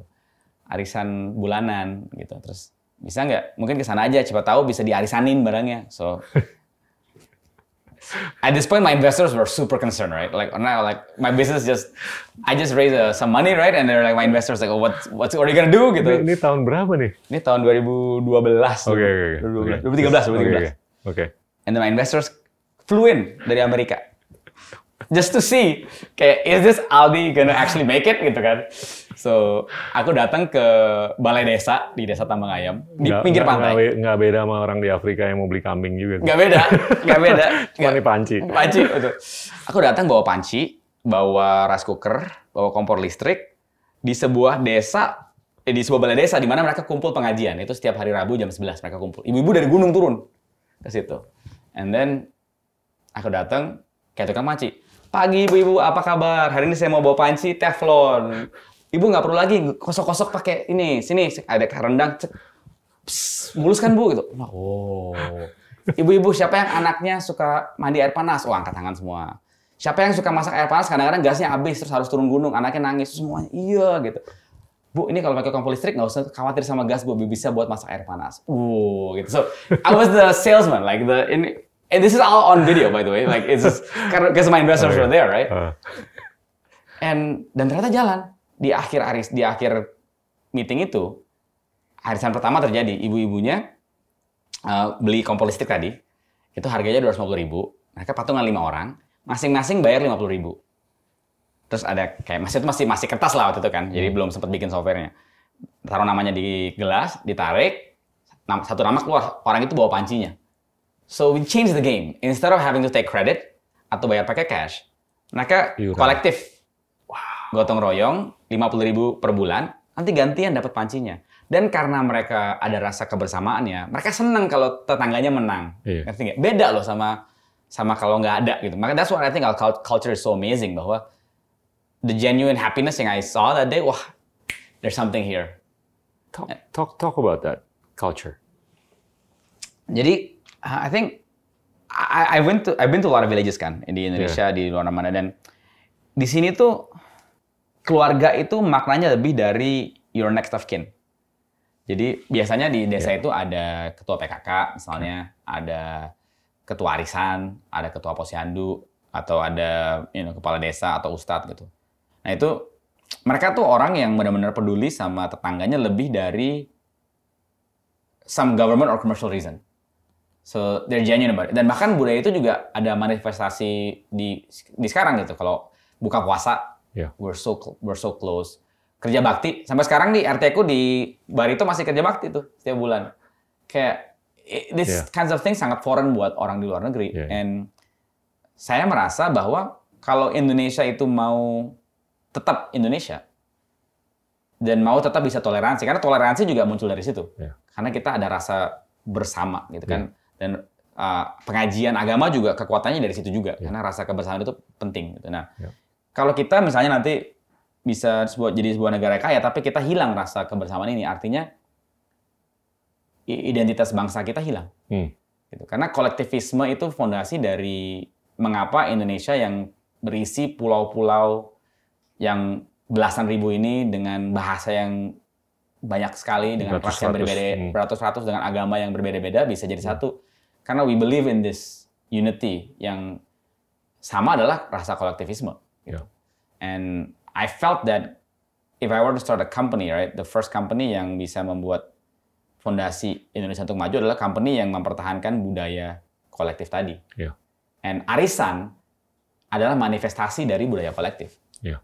Arisan bulanan gitu. Terus bisa nggak? Mungkin ke sana aja coba tahu bisa diarisanin barangnya. So at this point my investors were super concerned, right? Like now, like my business just I just raised uh, some money, right? And they're like my investors like, oh, what what's what are you gonna do gitu. Ini, ini tahun berapa nih? Ini tahun 2012. Oke, okay, okay, 2013, 2013. Oke. And then my investors flew in dari Amerika. Just to see, kayak is this Aldi gonna actually make it gitu kan? So, aku datang ke balai desa di desa Tambang Ayam di nggak, pinggir pantai. Nggak, nggak beda sama orang di Afrika yang mau beli kambing juga. Nggak beda, nggak beda. [LAUGHS] Cuma ini panci. Panci, betul. Aku datang bawa panci, bawa rice cooker, bawa kompor listrik di sebuah desa, eh, di sebuah balai desa di mana mereka kumpul pengajian. Itu setiap hari Rabu jam 11 mereka kumpul. Ibu-ibu dari gunung turun ke situ. And then aku datang kayak tukang panci. Pagi ibu-ibu, apa kabar? Hari ini saya mau bawa panci teflon Ibu nggak perlu lagi kosok-kosok pakai ini, sini ada rendang, mulus kan bu gitu. Oh. Ibu-ibu siapa yang anaknya suka mandi air panas? Oh angkat tangan semua. Siapa yang suka masak air panas? Kadang-kadang gasnya habis terus harus turun gunung, anaknya nangis semuanya. Iya gitu. Bu, ini kalau pakai kompor listrik nggak usah khawatir sama gas, Bu. Bisa buat masak air panas. Uh, gitu. So, I was the salesman, like the ini. And this is all on video, by the way. Like it's just because my investors were there, right? Uh. And dan ternyata jalan di akhir aris di akhir meeting itu arisan pertama terjadi. Ibu-ibunya uh, beli kompor listrik tadi itu harganya dua ratus ribu. Mereka patungan lima orang masing-masing bayar lima puluh ribu. Terus ada kayak masih itu masih masih kertas lah waktu itu kan jadi hmm. belum sempat bikin softwarenya. Taruh namanya di gelas ditarik satu nama keluar orang itu bawa pancinya. So we change the game. Instead of having to take credit atau bayar pakai cash mereka kolektif gotong royong 50 ribu per bulan, nanti gantian dapat pancinya. Dan karena mereka ada rasa kebersamaannya, mereka senang kalau tetangganya menang. Iya. Ngerti Beda loh sama sama kalau nggak ada gitu. Maka that's what I think our culture is so amazing bahwa the genuine happiness yang I saw that day, wah, there's something here. Talk talk talk about that culture. Jadi I think I, I went to I've been to a lot of villages kan di Indonesia yeah. di luar mana dan di sini tuh keluarga itu maknanya lebih dari your next of kin. Jadi biasanya di desa yeah. itu ada ketua PKK misalnya, ada ketua arisan, ada ketua posyandu, atau ada you know, kepala desa atau ustadz gitu. Nah itu mereka tuh orang yang benar-benar peduli sama tetangganya lebih dari some government or commercial reason. So they're genuine about it. Dan bahkan budaya itu juga ada manifestasi di di sekarang gitu. Kalau buka puasa Yeah. We're so we're so close. Kerja bakti sampai sekarang di RT ku di Barito masih kerja bakti tuh setiap bulan. Kayak this yeah. kinds of things sangat foreign buat orang di luar negeri. Yeah. And saya merasa bahwa kalau Indonesia itu mau tetap Indonesia dan mau tetap bisa toleransi karena toleransi juga muncul dari situ. Yeah. Karena kita ada rasa bersama gitu kan. Yeah. Dan uh, pengajian agama juga kekuatannya dari situ juga yeah. karena rasa kebersamaan itu penting gitu. Nah, yeah kalau kita misalnya nanti bisa sebuah, jadi sebuah negara kaya, tapi kita hilang rasa kebersamaan ini, artinya identitas bangsa kita hilang. Hmm. Gitu. Karena kolektivisme itu fondasi dari mengapa Indonesia yang berisi pulau-pulau yang belasan ribu ini dengan bahasa yang banyak sekali dengan ras yang berbeda, hmm. beratus-ratus dengan agama yang berbeda-beda bisa jadi hmm. satu. Karena we believe in this unity yang sama adalah rasa kolektivisme. Yeah. And I felt that if I were to start a company, right, the first company yang bisa membuat fondasi Indonesia untuk maju adalah company yang mempertahankan budaya kolektif tadi. Yeah. And arisan adalah manifestasi dari budaya kolektif. Yeah.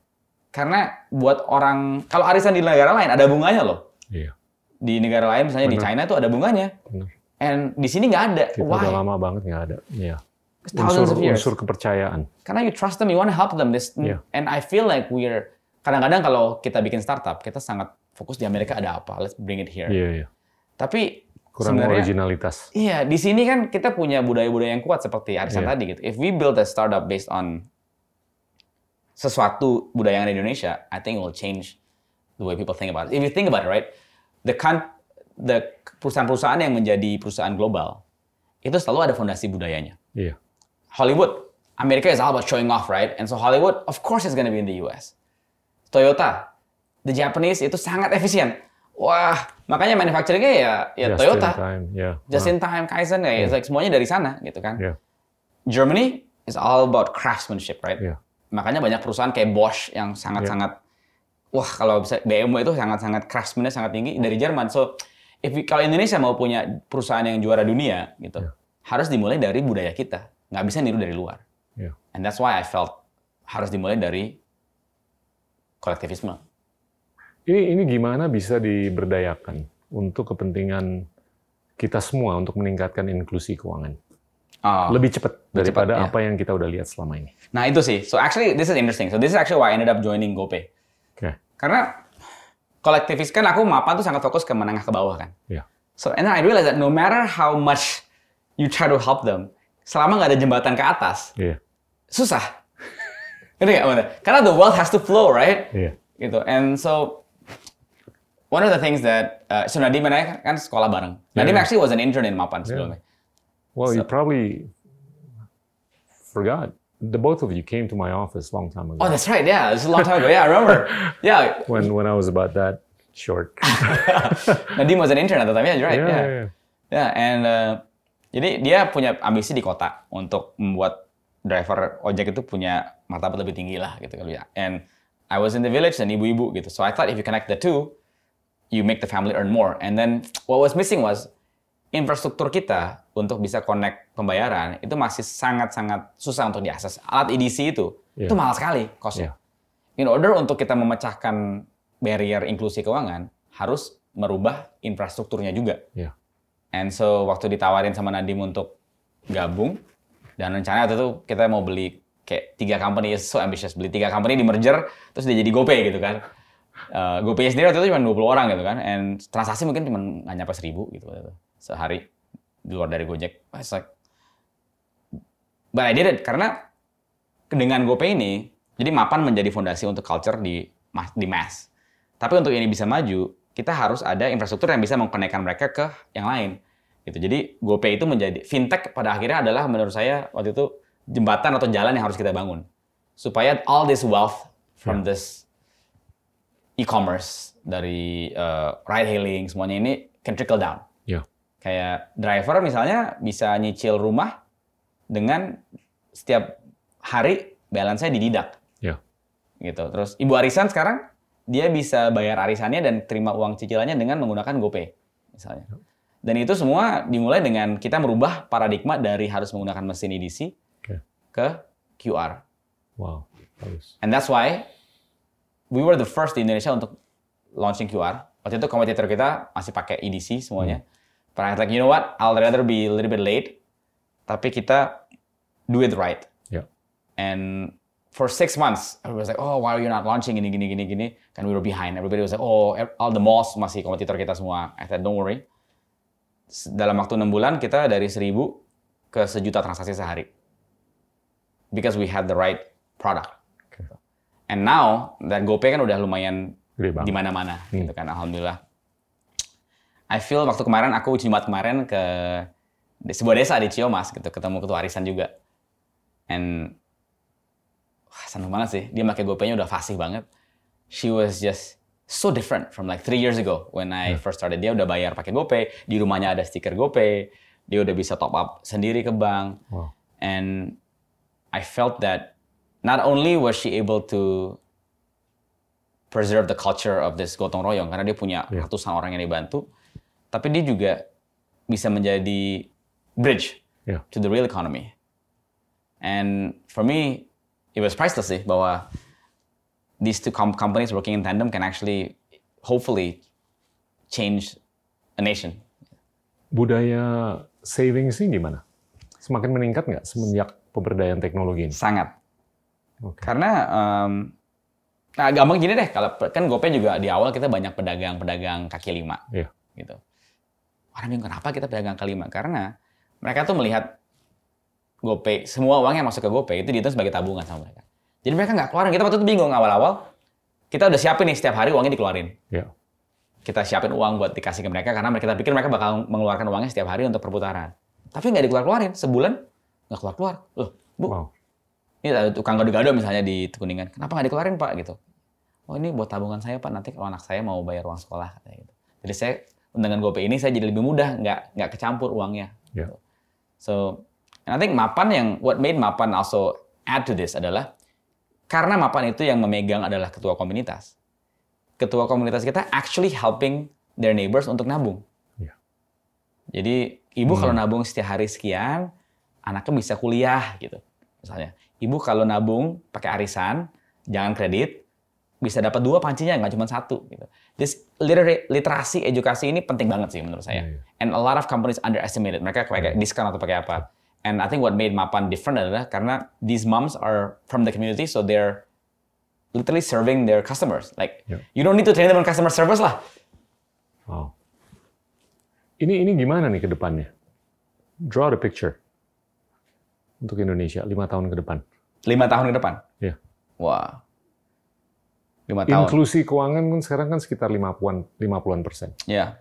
Karena buat orang kalau arisan di negara lain ada bunganya loh. Yeah. Di negara lain misalnya Bener. di China itu ada bunganya. Bener. And di sini nggak ada. Kita Why? udah lama banget nggak ada. Iya. Yeah unsur, of years. Unsur kepercayaan. Karena you trust them, you want to help them. This, yeah. And I feel like we're kadang-kadang kalau kita bikin startup, kita sangat fokus di Amerika ada apa, let's bring it here. Yeah, yeah. Tapi kurang originalitas. Iya, di sini kan kita punya budaya-budaya yang kuat seperti Arisan yeah. tadi gitu. If we build a startup based on sesuatu budaya yang ada di Indonesia, I think it will change the way people think about it. If you think about it, right, the the perusahaan-perusahaan yang menjadi perusahaan global itu selalu ada fondasi budayanya. Iya. Hollywood, America is all about showing off, right? And so Hollywood, of course, is going to be in the US. Toyota, the Japanese itu sangat efisien. Wah, makanya manufacturingnya ya, ya Just Toyota. In time. Yeah. Just in time, Kaizen, ya, yeah. like semuanya dari sana, gitu kan. Yeah. Germany is all about craftsmanship, right? Yeah. Makanya banyak perusahaan kayak Bosch yang sangat-sangat, yeah. wah kalau bisa BMW itu sangat-sangat craftsmannya sangat tinggi dari Jerman. So, if we, kalau Indonesia mau punya perusahaan yang juara dunia, gitu, yeah. harus dimulai dari budaya kita nggak bisa niru dari luar. Yeah. And that's why I felt harus dimulai dari kolektivisme. Ini ini gimana bisa diberdayakan untuk kepentingan kita semua untuk meningkatkan inklusi keuangan? Oh, lebih cepat daripada cepat, ya. apa yang kita udah lihat selama ini. Nah itu sih. So actually this is interesting. So this is actually why I ended up joining GoPay. Okay. Karena kolektivis kan aku mapan tuh sangat fokus ke menengah ke bawah kan. Yeah. So and then I realized that no matter how much you try to help them, selama nggak ada jembatan ke atas, yeah. susah. [LAUGHS] Ini nggak Karena the wealth has to flow, right? Yeah. Gitu. And so one of the things that uh, so Nadim and I kan sekolah bareng. Yeah, Nadim actually was an intern in Mapan sebelumnya. Well, you So- probably forgot. The both of you came to my office a long time ago. Oh, that's right. Yeah, it's a long time ago. Yeah, I remember. [LAUGHS] yeah, when when I was about that short. [LAUGHS] Nadim was an intern at the time. Yeah, you're right. yeah, Yeah, yeah, yeah. yeah. and uh, jadi dia punya ambisi di kota untuk membuat driver ojek itu punya martabat lebih tinggi lah gitu kali ya. And I was in the village dan ibu-ibu gitu. So I thought if you connect the two, you make the family earn more. And then what was missing was infrastruktur kita untuk bisa connect pembayaran itu masih sangat-sangat susah untuk diakses. Alat EDC itu Iya. itu mahal sekali costnya. In order untuk kita memecahkan barrier inklusi keuangan, harus merubah infrastrukturnya juga. Iya. And so waktu ditawarin sama Nadim untuk gabung, dan rencana waktu itu kita mau beli kayak tiga company, is so ambitious, beli tiga company di merger, terus dia jadi GoPay gitu kan. Uh, GoPay sendiri waktu itu cuma 20 orang gitu kan, and transaksi mungkin cuma nggak nyampe seribu gitu waktu sehari di luar dari Gojek. It's like, but I did it karena dengan GoPay ini, jadi Mapan menjadi fondasi untuk culture di di mass. Tapi untuk ini bisa maju, kita harus ada infrastruktur yang bisa mengkonekkan mereka ke yang lain. Gitu. Jadi GoPay itu menjadi fintech pada akhirnya adalah menurut saya waktu itu jembatan atau jalan yang harus kita bangun supaya all this wealth from this e-commerce dari uh, ride hailing semuanya ini can trickle down. Yeah. Kayak driver misalnya bisa nyicil rumah dengan setiap hari balance-nya dididak Yeah. gitu. Terus ibu arisan sekarang dia bisa bayar arisannya dan terima uang cicilannya dengan menggunakan GoPay misalnya. Dan itu semua dimulai dengan kita merubah paradigma dari harus menggunakan mesin EDC Oke. ke QR. Wow. Bagus. And that's why we were the first di Indonesia untuk launching QR. Waktu itu kompetitor kita masih pakai EDC semuanya. But I was like, you know what? I'll rather be a little bit late, tapi kita do it right. Yeah. And for six months, everybody was like, oh, why are you not launching gini, gini, gini, gini. Kan we were behind. Everybody was like, oh, ev- all the malls masih kompetitor kita semua. I said, don't worry. Dalam waktu enam bulan, kita dari seribu ke sejuta transaksi sehari. Because we had the right product. And now, dan GoPay kan udah lumayan di mana-mana, gitu kan, alhamdulillah. I feel waktu kemarin aku Jumat kemarin ke sebuah desa di Ciomas gitu, ketemu ketua arisan juga. And wah, seneng banget sih. Dia pakai GoPay-nya udah fasih banget. She was just so different from like three years ago when I first started. Dia udah bayar pakai GoPay, di rumahnya ada stiker GoPay, dia udah bisa top up sendiri ke bank. Wow. And I felt that not only was she able to preserve the culture of this gotong royong karena dia punya Yeah. ratusan orang yang dibantu, tapi dia juga bisa menjadi bridge Yeah. to the real economy. And for me, it was priceless sih bahwa these two com- companies working in tandem can actually, hopefully, change a nation. Budaya savings ini gimana? Semakin meningkat nggak semenjak pemberdayaan teknologi ini? Sangat. Oke. Karena em, nah gampang gini deh, kalau kan GoPay juga di awal kita banyak pedagang-pedagang kaki lima, Iya. gitu. Orang bingung kenapa kita pedagang kaki lima? Karena mereka tuh melihat GoPay, semua uang yang masuk ke GoPay itu dihitung sebagai tabungan sama mereka. Jadi mereka nggak keluarin. Kita waktu itu bingung awal-awal. Kita udah siapin nih setiap hari uangnya dikeluarin. Ya. Kita siapin uang buat dikasih ke mereka karena kita pikir mereka bakal mengeluarkan uangnya setiap hari untuk perputaran. Tapi nggak dikeluar-keluarin. Sebulan nggak keluar-keluar. Loh, Bu, Wow. ini ada tukang gado-gado misalnya di Kuningan. Kenapa nggak dikeluarin Pak gitu? Oh ini buat tabungan saya Pak. Nanti kalau anak saya mau bayar uang sekolah katanya gitu. Jadi saya dengan GoPay ini saya jadi lebih mudah nggak nggak kecampur uangnya. Ya. So and I think Mapan yang what made Mapan also add to this adalah karena Mapan itu yang memegang adalah ketua komunitas. Ketua komunitas kita actually helping their neighbors untuk nabung. Ya. Jadi ibu kalau nabung setiap hari sekian, anaknya bisa kuliah gitu. Misalnya, ibu kalau nabung pakai arisan, jangan kredit, bisa dapat dua pancinya nggak cuma satu gitu. This literary, literasi edukasi ini penting banget sih menurut saya. Iya, iya. And a lot of companies underestimated. Mereka pakai diskon atau pakai apa. And I think what made Mapan different adalah karena these moms are from the community, so they're literally serving their customers. Like Yeah. you don't need to train them on customer service lah. Wow. Ini ini gimana nih ke depannya? Draw the picture untuk Indonesia lima tahun ke depan. Lima tahun ke depan. Ya. Wah. lima tahun. Inklusi keuangan kan sekarang kan sekitar 50-an 50-an persen. Ya,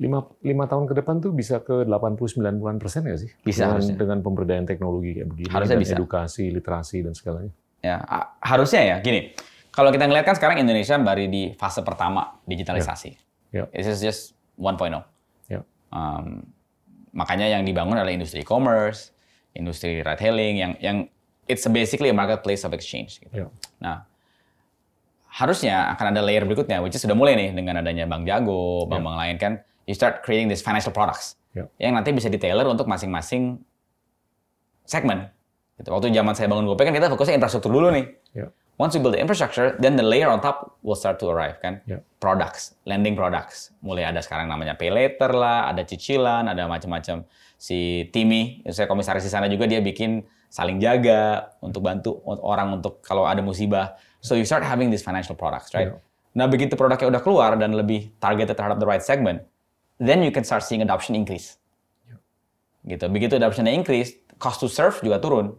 Lima, lima tahun ke depan tuh bisa ke 80-90-an persen nggak sih? Bisa, dengan, harusnya. dengan pemberdayaan teknologi kayak begini. Harusnya dan bisa. edukasi, literasi, dan segalanya. ya harusnya ya. Gini, kalau kita ngeliat kan sekarang Indonesia baru di fase pertama digitalisasi. Ya. This is just 1.0. Ya. Um, makanya yang dibangun adalah industri e-commerce, industri ride-hailing, yang yang it's basically a marketplace of exchange. Gitu. Ya. Nah, harusnya akan ada layer berikutnya, which is sudah mulai nih dengan adanya Bank Jago, bank-bank lain kan, you start creating this financial products Ya. yang nanti bisa di-tailor untuk masing-masing segmen. Gitu. Waktu zaman saya bangun GoPay kan kita fokusnya infrastruktur dulu nih. Ya. Once we build the infrastructure, then the layer on top will start to arrive kan. Ya. Products, lending products. Mulai ada sekarang namanya pay later lah, ada cicilan, ada macam-macam. Si Timmy, saya komisaris di sana juga dia bikin saling jaga untuk bantu orang untuk kalau ada musibah. So you start having these financial products, right? Ya. Nah begitu produknya udah keluar dan lebih targeted terhadap the right segment, then you can start seeing adoption increase. Gitu. Begitu adoptionnya increase, cost to serve juga turun.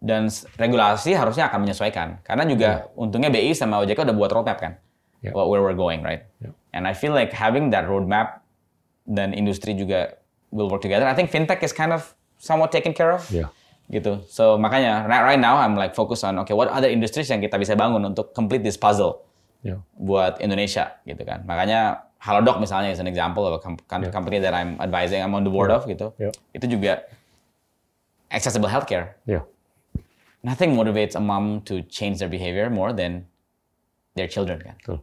Dan regulasi harusnya akan menyesuaikan. Karena juga untungnya BI sama OJK udah buat roadmap kan. What- Where we're going, right? Ya. And I feel like having that roadmap dan industri juga will work together. I think fintech is kind of somewhat taken care of. Ya. Gitu. So makanya right, right now I'm like focus on okay what other industries yang kita bisa bangun untuk complete this puzzle Ya. buat Indonesia gitu kan. Makanya Halodoc misalnya is an example of a com- com- Yeah. company that I'm advising, I'm on the board Yeah. of gitu. Yeah. Itu juga accessible healthcare. Ya. Nothing motivates a mom to change their behavior more than their children kan. Betul.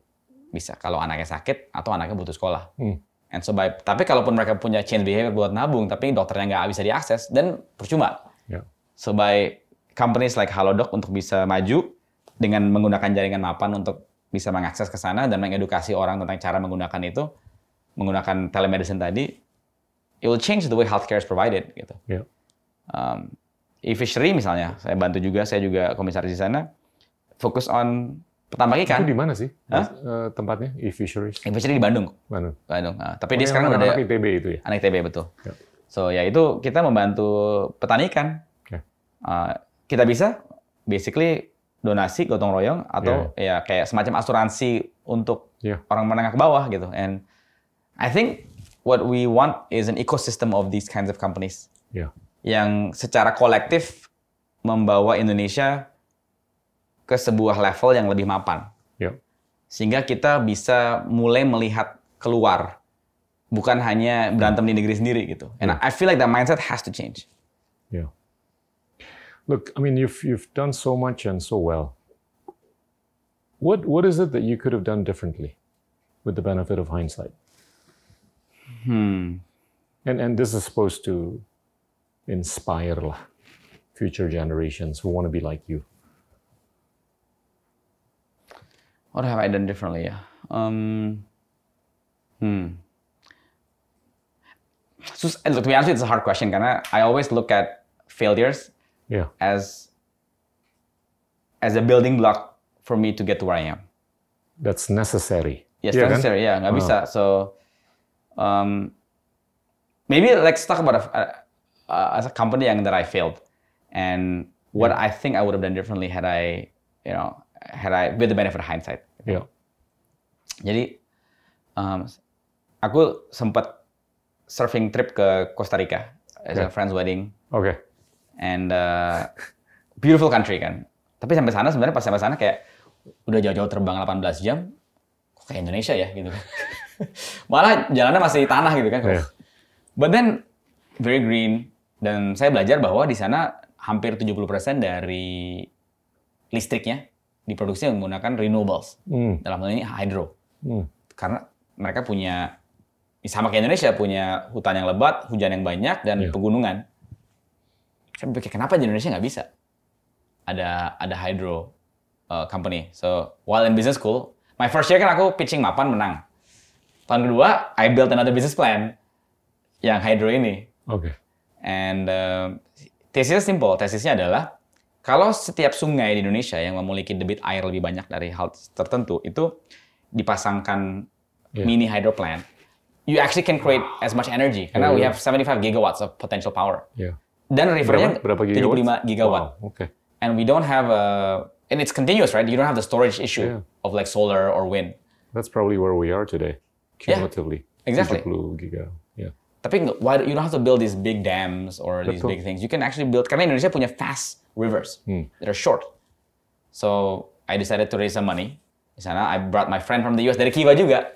Bisa kalau anaknya sakit atau anaknya butuh sekolah. Hmm. And so by, tapi kalaupun mereka punya change behavior buat nabung tapi dokternya nggak bisa diakses, dan percuma. Ya. So by companies like Halodoc untuk bisa maju dengan menggunakan jaringan mapan untuk bisa mengakses ke sana dan mengedukasi orang tentang cara menggunakan itu, menggunakan telemedicine tadi, it will change the way healthcare is provided gitu. Ya. Um, e-fishery misalnya, saya bantu juga, saya juga komisaris di sana, fokus on petambak Itu ikan. di mana sih Hah? eh, tempatnya? E-Fisheries? E-fishery di Bandung, Mana? Bandung. Ah, tapi Oh, dia sekarang udah anak-anak ada ITB itu ya? anak TB betul. Ya. So ya itu kita membantu petani ikan. Oke. Uh, kita bisa basically donasi gotong royong atau ya kayak semacam asuransi untuk Iya. orang menengah ke bawah gitu. And I think what we want is an ecosystem of these kinds of companies Ya. yang secara kolektif membawa Indonesia ke sebuah level yang lebih mapan. Ya. Sehingga kita bisa mulai melihat keluar bukan hanya berantem di negeri sendiri gitu. And I feel like that mindset has to change. Yeah. Look, I mean, you've you've done so much and so well. What what is it that you could have done differently, with the benefit of hindsight? Hmm. And and this is supposed to inspire future generations who want to be like you. What have I done differently ya? Um, hmm. Sus- and to be honest, it's a hard question karena I always look at failures Yeah. as as a building block for me to get to where I am. That's necessary. Yes, Iya kan? necessary. Yeah, nggak bisa. So, um, maybe let's talk about a, a- as a company yang that I failed and what I think I would have done differently had I, you know, had I with the benefit of hindsight. Yeah. Jadi, um, aku sempat surfing trip ke Costa Rica as a Yeah. friend's wedding Okay. And uh, beautiful country kan. Tapi sampai sana sebenarnya pas sampai sana kayak udah jauh-jauh terbang 18 jam, kok kayak Indonesia ya gitu kan. [LAUGHS] Malah jalannya masih tanah gitu kan. Yeah. But then very green dan saya belajar bahwa di sana hampir 70% dari listriknya diproduksi menggunakan renewables. Hmm. Dalam hal ini hydro. Hmm. Karena mereka punya ya sama kayak Indonesia punya hutan yang lebat, hujan yang banyak dan Iya. pegunungan. Saya pikir kenapa di Indonesia nggak bisa? Ada ada hydro uh, company. So while in business school, my first year kan aku pitching mapan menang. Tahun kedua, I built another business plan yang hydro ini. Okay. And uh, tesisnya simple. Tesisnya adalah kalau setiap sungai di Indonesia yang memiliki debit air lebih banyak dari hal tertentu itu dipasangkan Yeah. mini hydro plant, you actually can create as much energy karena Yeah, we yeah. have 75 gigawatts of potential power. Yeah. Dan rivernya Berapa, berapa gigawatt? 75 gigawatt. Wow, Okay. And we don't have a and it's continuous, right? You don't have the storage issue Yeah. of like solar or wind. That's probably where we are today, cumulatively. exactly. 70 giga. Yeah. Tapi why you don't have to build these big dams or these Betul. big things. You can actually build karena Indonesia punya fast rivers Hmm. that are short. So I decided to raise some money di sana. I brought my friend from the US dari Kiva juga.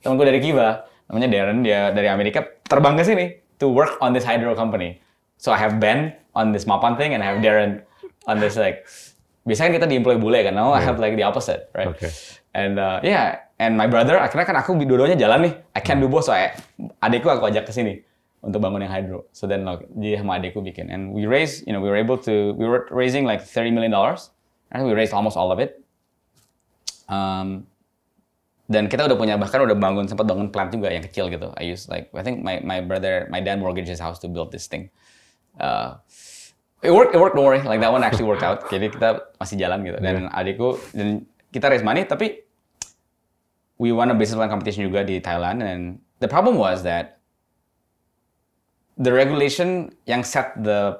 Temen gue dari Kiva, namanya Darren, dia dari Amerika terbang ke sini to work on this hydro company. So I have Ben on this Mapan thing and I have Darren on this like biasanya kan kita di-employ bule kan, now I have like the opposite, right? Okay. And uh, yeah, and my brother akhirnya kan aku dua-duanya jalan nih. I can't do both, so I, adikku aku ajak ke sini untuk bangun yang hydro. So then like, dia sama adikku bikin. And we raised, you know, we were able to, we were raising like 30 million dollars. And we raised almost all of it. Um, dan kita udah punya bahkan udah bangun sempat bangun plant juga yang kecil gitu. I used like I think my my brother my dad mortgaged his house to build this thing. Uh, it worked, it worked, don't worry. Like that one actually worked out. Jadi kita masih jalan gitu. Dan adikku dan kita raise money tapi we won a business plan competition juga di Thailand and the problem was that the regulation yang set the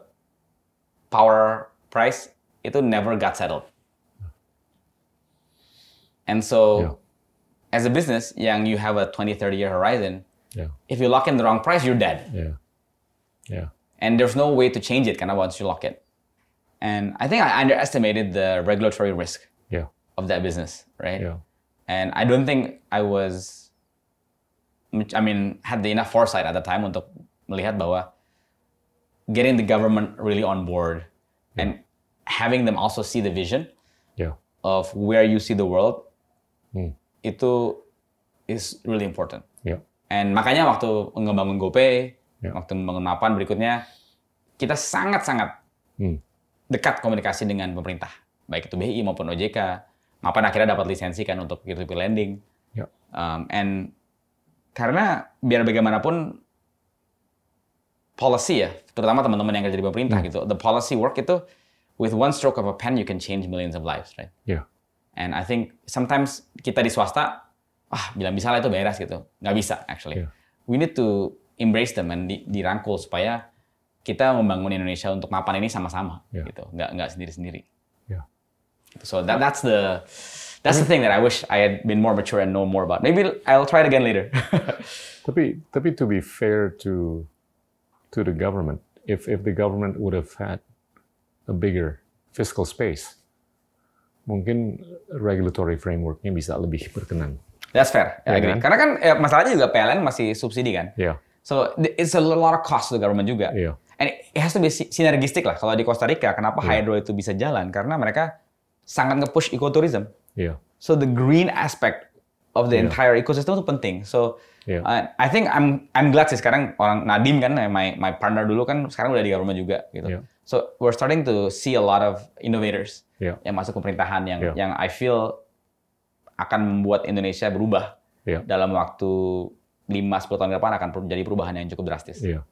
power price itu never got settled. And so Yeah. as a business yang you have a 20 30 year horizon, Yeah. if you lock in the wrong price you're dead. Yeah. Yeah. And there's no way to change it kind of once you lock it. And I think I underestimated the regulatory risk Yeah. of that business, right? Yeah. And I don't think I was, I mean, had the enough foresight at the time untuk melihat bahwa getting the government really on board and having them also see the vision Yeah. of where you see the world Hmm. itu is really important. Yeah. And makanya waktu ngebangun GoPay, Ya. waktu membangun Mapan berikutnya, kita sangat-sangat Hmm. dekat komunikasi dengan pemerintah, baik itu BI maupun OJK. Mapan akhirnya dapat lisensi kan untuk peer-to-peer lending. Ya. Um, and karena biar bagaimanapun policy ya, terutama teman-teman yang kerja di pemerintah gitu, the policy work itu with one stroke of a pen you can change millions of lives, right? Yeah. And I think sometimes kita di swasta, ah bilang bisa lah itu beres gitu. Nggak bisa actually. Yeah. We need to embrace them and di- dirangkul supaya kita membangun Indonesia untuk mapan ini sama-sama Yeah. gitu. Nggak nggak sendiri-sendiri. Yeah. So that that's the that's the thing that I wish I had been more mature and know more about. Maybe I'll try it again later. [LAUGHS] Tapi tapi to be fair to to the government, if if the government would have had a bigger fiscal space, mungkin regulatory frameworknya bisa lebih berkenan. that's fair. I Yeah, agree. kan? Karena kan eh, masalahnya juga PLN masih subsidi kan. Yeah. So it's a lot of cost to the government juga. Yeah. And it has to be si- sinergistik lah. Kalau di Costa Rica, kenapa hydro itu bisa jalan? Karena mereka sangat nge-push ecotourism. Yeah. So the green aspect of the Yeah. entire ecosystem itu penting. So Yeah. uh, I think I'm I'm glad sih sekarang orang Nadim kan my my partner dulu kan sekarang udah di government juga gitu. Yeah. So we're starting to see a lot of innovators Yeah. yang masuk pemerintahan yang Yeah. yang I feel akan membuat Indonesia berubah Yeah. dalam waktu 5-10 tahun ke depan akan per- jadi perubahan yang cukup drastis. Iya.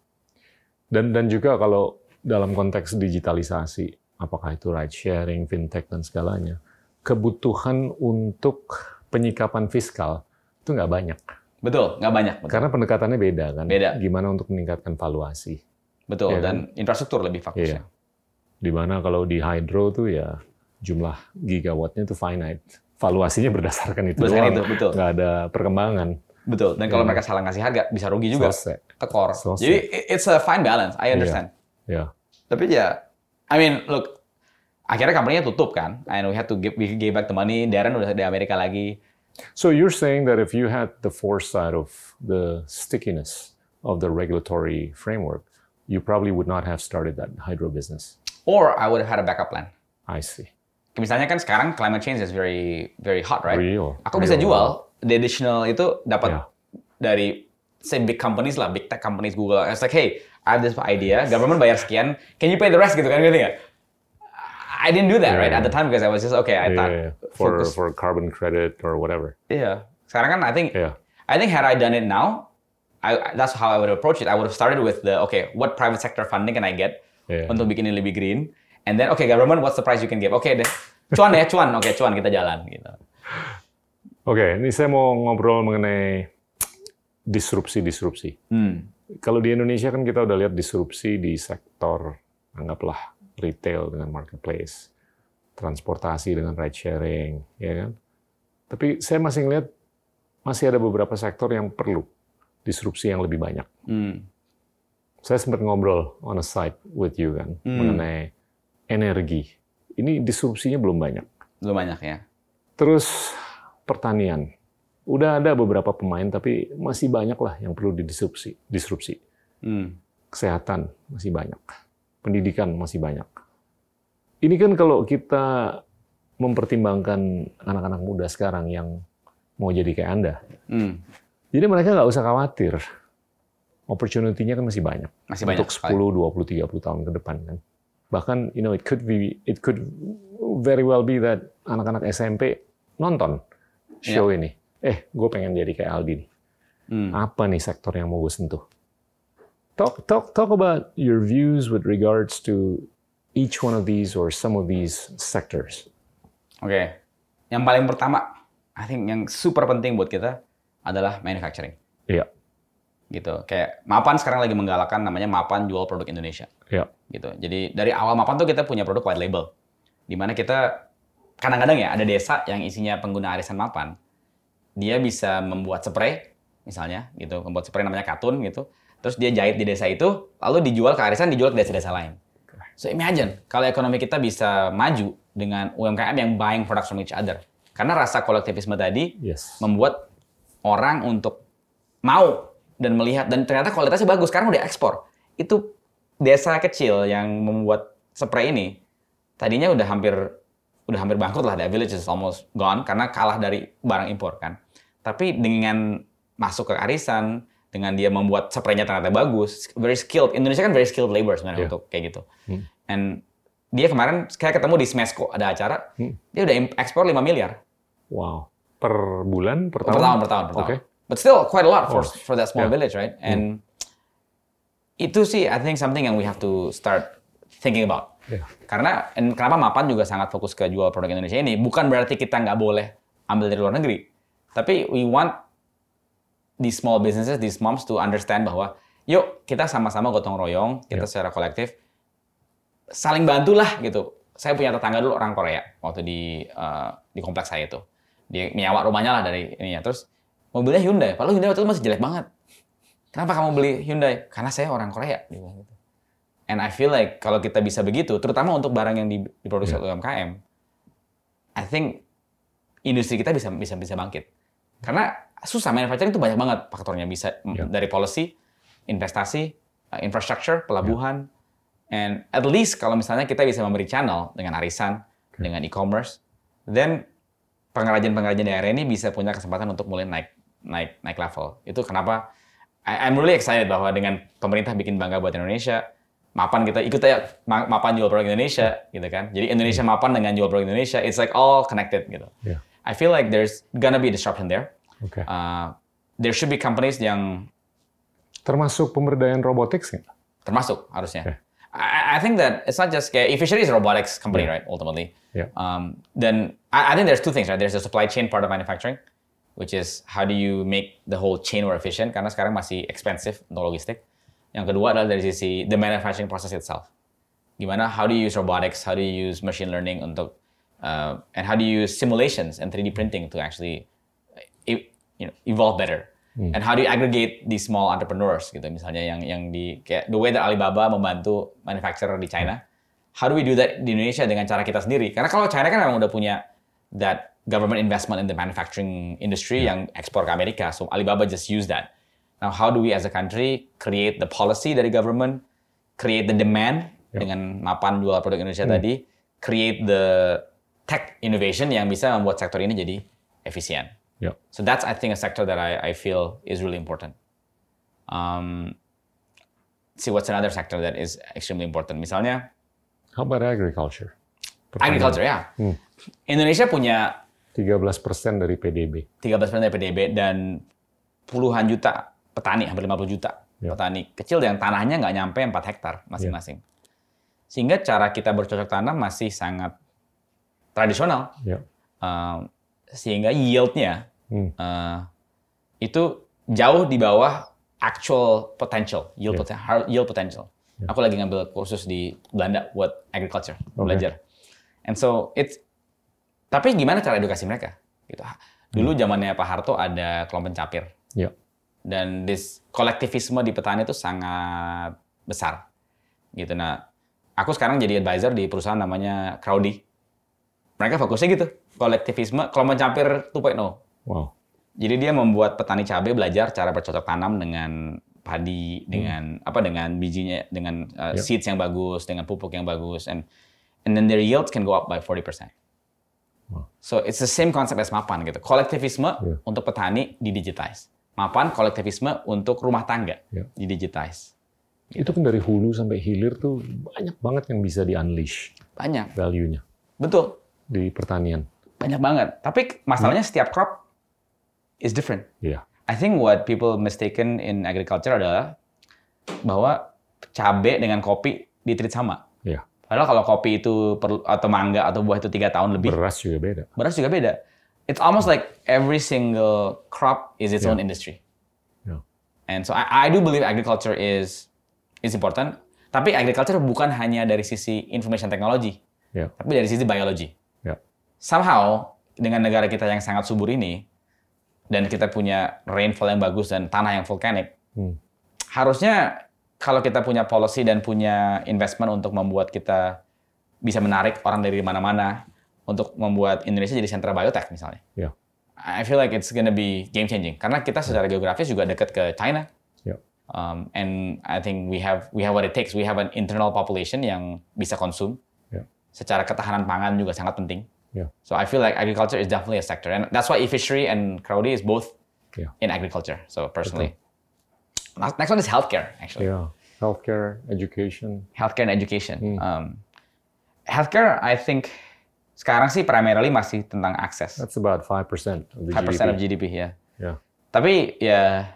Dan dan juga kalau dalam konteks digitalisasi, apakah itu ride sharing, fintech dan segalanya, kebutuhan untuk penyikapan fiskal itu nggak banyak. Betul, nggak banyak. Betul. Karena pendekatannya beda kan. Beda. Gimana untuk meningkatkan valuasi. Betul, Iya dan infrastruktur lebih fokusnya. Iya. Di mana kalau di hydro tuh ya jumlah gigawattnya itu finite. Valuasinya berdasarkan itu Berdasarkan doang. itu, betul. Nggak ada perkembangan. Betul, dan kalau Iya. mereka salah ngasih harga, bisa rugi juga. Selesai. Tekor. Selesai. Jadi it's a fine balance, I understand. Ya. Tapi ya, I mean, look, akhirnya company-nya tutup kan, and we had to give, we gave back the money, Darren udah di Amerika lagi. So you're saying that if you had the foresight of the stickiness of the regulatory framework, you probably would not have started that hydro business. Or I would have had a backup plan. I see. Misalnya kan sekarang climate change is very very hot, right? Real. Aku bisa jual the additional itu dapat Yeah. dari say big companies lah, big tech companies Google. It's like, hey, I have this idea, government bayar sekian, can you pay the rest gitu kan gitu nggak? I didn't do that Yeah, right at yeah. the time because I was just okay. I Yeah, thought yeah, yeah. For focus. for carbon credit or whatever. Iya. Sekarang kan I think Yeah. I think had I done it now, I, that's how I would approach it. I would have started with the okay, what private sector funding can I get Yeah. untuk bikin ini lebih green, and then okay, government, what's the price you can give? Oke deh, cuan ya cuan, oke cuan kita jalan gitu. Oke, ini saya mau ngobrol mengenai disrupsi-disrupsi. Hmm. Kalau di Indonesia kan kita udah lihat disrupsi di sektor anggaplah retail dengan marketplace. transportasi dengan ride sharing, ya kan. Tapi saya masih ngelihat masih ada beberapa sektor yang perlu disrupsi yang lebih banyak. Hmm. Saya sempat ngobrol on a site with you kan hmm. mengenai energi. Ini disrupsinya belum banyak. Belum banyak ya. Terus pertanian. Udah ada beberapa pemain tapi masih banyak lah yang perlu didisrupsi. Disrupsi. Hmm. Kesehatan masih banyak. Pendidikan masih banyak ini kan kalau kita mempertimbangkan anak-anak muda sekarang yang mau jadi kayak Anda. Hmm. Jadi mereka nggak usah khawatir. Opportunity-nya kan masih banyak. Masih banyak. Untuk 10, 20, 30 tahun ke depan kan. Bahkan you know it could be it could very well be that anak-anak SMP nonton show yeah. ini. Eh, gue pengen jadi kayak Aldi nih. Hmm. Apa nih sektor yang mau gue sentuh? Talk talk talk about your views with regards to each one of these or some of these sectors? Oke, okay. yang paling pertama, I think yang super penting buat kita adalah manufacturing. Iya. Yeah. Gitu. Kayak Mapan sekarang lagi menggalakkan namanya Mapan jual produk Indonesia. Iya. Yeah. Gitu. Jadi dari awal Mapan tuh kita punya produk white label, di mana kita kadang-kadang ya ada desa yang isinya pengguna arisan Mapan, dia bisa membuat spray misalnya gitu, membuat spray namanya katun gitu, terus dia jahit di desa itu, lalu dijual ke arisan, dijual ke desa-desa lain. So imagine kalau ekonomi kita bisa maju dengan UMKM yang buying products from each other. Karena rasa kolektivisme tadi yes. membuat orang untuk mau dan melihat dan ternyata kualitasnya bagus. Sekarang udah ekspor. Itu desa kecil yang membuat spray ini tadinya udah hampir udah hampir bangkrut lah. The village is almost gone karena kalah dari barang impor kan. Tapi dengan masuk ke arisan, dengan dia membuat spraynya ternyata bagus, very skilled. Indonesia kan very skilled labor sebenarnya yeah. untuk kayak gitu. Hmm. And dia kemarin kayak ketemu di Smesco ada acara, hmm. dia udah ekspor 5 miliar. Wow. Per bulan, per tahun? Per tahun, per tahun, per tahun. Okay. But still quite a lot for oh. for that small yeah. village, right? Hmm. And hmm. itu sih I think something yang we have to start thinking about. Yeah. Karena kenapa Mapan juga sangat fokus ke jual produk Indonesia ini bukan berarti kita nggak boleh ambil dari luar negeri, tapi we want these small businesses, these moms to understand bahwa yuk kita sama-sama gotong royong, kita yeah. secara kolektif saling bantulah gitu. Saya punya tetangga dulu orang Korea waktu di uh, di kompleks saya itu. Dia nyawa rumahnya lah dari ini ya. Terus mobilnya Hyundai, padahal Hyundai waktu itu masih jelek banget. Kenapa kamu beli Hyundai? Karena saya orang Korea. Dia bilang gitu. And I feel like kalau kita bisa begitu, terutama untuk barang yang diproduksi yeah. oleh UMKM, I think industri kita bisa bisa bisa bangkit. Karena susah manufacturing itu banyak banget faktornya bisa yeah. dari policy, investasi, uh, infrastructure, pelabuhan, yeah. and at least kalau misalnya kita bisa memberi channel dengan arisan, okay. dengan e-commerce, then pengrajin-pengrajin daerah ini bisa punya kesempatan untuk mulai naik naik naik level. Itu kenapa I, I'm really excited bahwa dengan pemerintah bikin bangga buat Indonesia, mapan kita ikut aja mapan jual produk Indonesia gitu kan. Jadi Indonesia yeah. mapan dengan jual produk Indonesia, it's like all connected gitu. Yeah. I feel like there's gonna be disruption there. Okay. Uh, there should be companies yang termasuk pemberdayaan robotics nggak? Termasuk harusnya. Okay. I, I think that it's not just kayak Fishery is a robotics company, yeah. right? Ultimately. Yeah. Um, then I, I think there's two things, right? There's the supply chain part of manufacturing, which is how do you make the whole chain more efficient? Karena sekarang masih expensive untuk logistik. Yang kedua adalah dari sisi the manufacturing process itself. Gimana? How do you use robotics? How do you use machine learning untuk uh, and how do you use simulations and 3D printing to actually you know, evolve better. Hmm. And how do you aggregate these small entrepreneurs gitu misalnya yang yang di kayak the way that Alibaba membantu manufacturer di China. How do we do that di Indonesia dengan cara kita sendiri? Karena kalau China kan memang udah punya that government investment in the manufacturing industry yeah. yang ekspor ke Amerika. So Alibaba just use that. Now how do we as a country create the policy dari government, create the demand yeah. dengan mapan jual produk Indonesia hmm. tadi, create the tech innovation yang bisa membuat sektor ini jadi efisien. Yeah. So that's I think a sector that I, I feel is really important. Um, see what's another sector that is extremely important. Misalnya. How about agriculture? Pertanyaan. Agriculture ya. Hmm. Indonesia punya 13% dari PDB. 13% dari PDB dan puluhan juta petani, hampir 50 juta yeah. petani kecil yang tanahnya nggak nyampe 4 hektar masing-masing. Yeah. Sehingga cara kita bercocok tanam masih sangat tradisional. Yeah. Um, sehingga yieldnya hmm. uh, itu jauh di bawah actual potential yield, yeah. potential, yield potential. Yeah. Aku lagi ngambil kursus di Belanda buat agriculture okay. belajar. And so it's tapi gimana cara edukasi mereka? Gitu. Dulu zamannya Pak Harto ada kelompok pencapir. Ya. Dan this kolektivisme di petani itu sangat besar. Gitu. Nah, aku sekarang jadi advisor di perusahaan namanya Crowdy. Mereka fokusnya gitu, kolektivisme, kelompok pencapir 2.0. Wow. Jadi dia membuat petani cabai belajar cara bercocok tanam dengan padi, Hmm. dengan apa dengan bijinya, dengan uh, Yep. seeds yang bagus, dengan pupuk yang bagus, and and then their yields can go up by 40%. Wow. So it's the same concept as mapan gitu. Kolektivisme Yeah. untuk petani didigitize. Mapan kolektivisme untuk rumah tangga Yeah. didigitize. Itu kan dari hulu sampai hilir tuh banyak banget yang bisa di-unleash Banyak. value-nya Betul. di pertanian. Banyak banget. Tapi masalahnya setiap crop is different. Iya. I think what people mistaken in agriculture adalah bahwa cabai dengan kopi ditreat sama. Iya. Padahal kalau kopi itu perlu atau mangga atau buah itu tiga tahun lebih, Beras juga beda. beras juga beda. It's almost like every single crop is its Yeah. own industry. Yeah. And so I, I do believe agriculture is is important. Tapi agriculture bukan hanya dari sisi information technology, Ya. tapi dari sisi biology. Ya. Somehow dengan negara kita yang sangat subur ini dan kita punya rainfall yang bagus dan tanah yang volcanic, Hmm. harusnya kalau kita punya policy dan punya investment untuk membuat kita bisa menarik orang dari mana-mana untuk membuat Indonesia jadi sentra biotech misalnya. Ya. I feel like it's gonna be game changing karena kita secara geografis juga dekat ke China. Ya. Um, and I think we have we have what it takes. We have an internal population yang bisa konsum. Ya. Secara ketahanan pangan juga sangat penting. Ya. So I feel like agriculture is definitely a sector, and that's why e-fishery and Crowdy is both Ya. in agriculture. So personally, next next one is healthcare actually. Ya. Healthcare, education. Healthcare and education. Hmm. Um, healthcare, I think sekarang sih primarily masih tentang akses. That's about 5% of the 5% of GDP. Ya. Ya. Tapi ya,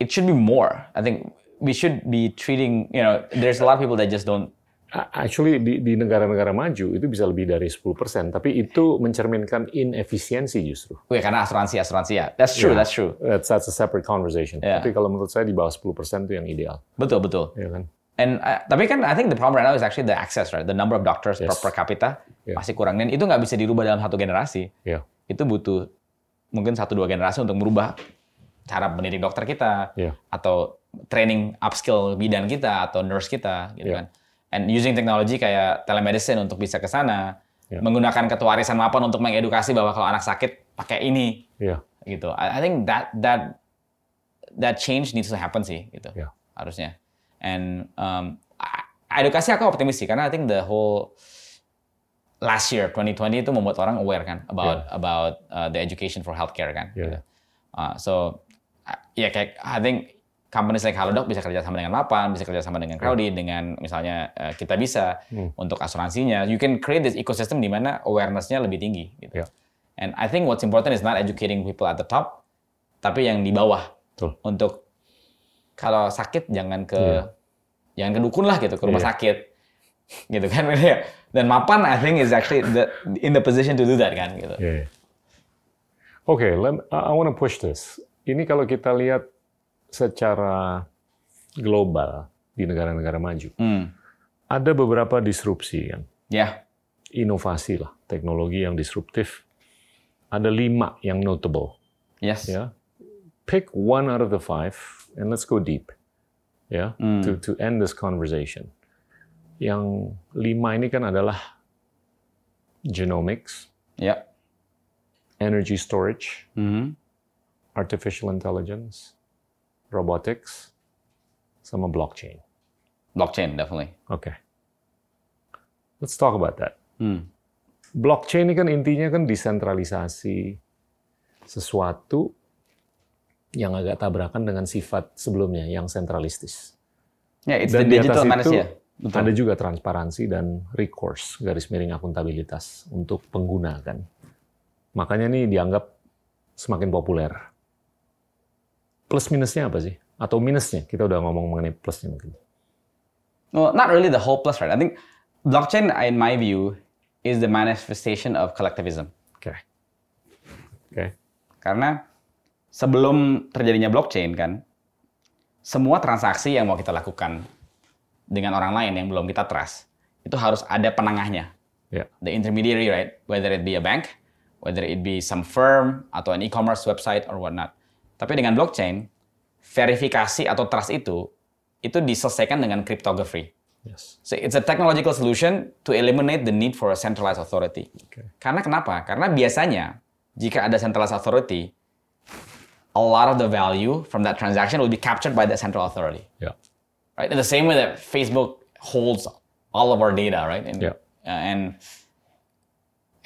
it should be more. I think we should be treating, you know, there's a lot of people that just don't. Actually di, di negara-negara maju itu bisa lebih dari 10%, tapi itu mencerminkan inefisiensi justru. Wih, karena asuransi, asuransi ya. That's true, Ya. that's true. That's, that's a separate conversation. Ya. Tapi kalau menurut saya di bawah 10% itu yang ideal, Betul, betul. ya kan? And uh, tapi kan I think the problem right now is actually the access, right? The number of doctors per, Yes. per capita Yeah. masih kurang. Dan itu nggak bisa dirubah dalam satu generasi. Ya. Itu butuh mungkin satu dua generasi untuk merubah cara mendidik dokter kita, Ya. atau training upskill bidan kita atau nurse kita, gitu Yeah. kan. And using technology kayak telemedicine untuk bisa ke sana, Yeah. menggunakan ketuarisan mapan untuk mengedukasi bahwa kalau anak sakit pakai ini, Ya. gitu. I, I think that that that change needs to happen sih, gitu. Yeah. Harusnya. And um, edukasi aku optimis sih karena I think the whole last year 2020 itu membuat orang aware kan about about uh, the education for healthcare kan. Yeah. gitu. Uh, so uh, ya kayak I think companies like Halodoc bisa kerja sama dengan Mapan, bisa kerja sama dengan Crowdy, dengan misalnya uh, kita bisa Hmm. untuk asuransinya. You can create this ecosystem di mana awareness-nya lebih tinggi. Gitu. Yeah. And I think what's important is not educating people at the top, tapi yang di bawah Betul. untuk kalau sakit jangan ke Iya. jangan ke dukun lah gitu ke rumah Iya. sakit gitu kan [LAUGHS] dan mapan I think is actually the, in the position to do that kan gitu Ya, ya. Oke, lem- I I want to push this. Ini kalau kita lihat secara global di negara-negara maju, hmm. ada beberapa disrupsi kan, ya inovasi lah, teknologi yang disruptif. Ada lima yang notable, yes ya. Pick one out of the five and let's go deep, ya, Hmm. to to end this conversation. Yang lima ini kan adalah genomics, ya energy storage, Mhm. artificial intelligence, robotics, sama blockchain. blockchain definitely Oke. Let's talk about that. hmm. Blockchain ini kan intinya kan desentralisasi sesuatu yang agak tabrakan dengan sifat sebelumnya yang sentralistis. ya it's Dan the di atas digital itu betul Ada juga transparansi dan recourse, garis miring akuntabilitas untuk pengguna kan. Makanya ini dianggap semakin populer. Plus minusnya apa sih? Atau minusnya? Kita udah ngomong mengenai plusnya mungkin. well not really the whole plus right I think blockchain in my view is the manifestation of collectivism Oke. Oke. Karena sebelum terjadinya blockchain kan, semua transaksi yang mau kita lakukan dengan orang lain yang belum kita trust, itu harus ada penengahnya. Yeah. The intermediary, right? Whether it be a bank, whether it be some firm atau an e-commerce website or whatnot. Tapi dengan blockchain, verifikasi atau trust itu itu diselesaikan dengan cryptography. Yes. So it's a technological solution to eliminate the need for a centralized authority. Okay. Karena kenapa? Karena biasanya jika ada centralized authority, a lot of the value from that transaction will be captured by the central authority. Yeah. Right? In the same way that Facebook holds all of our data, right? And, Yeah. uh, and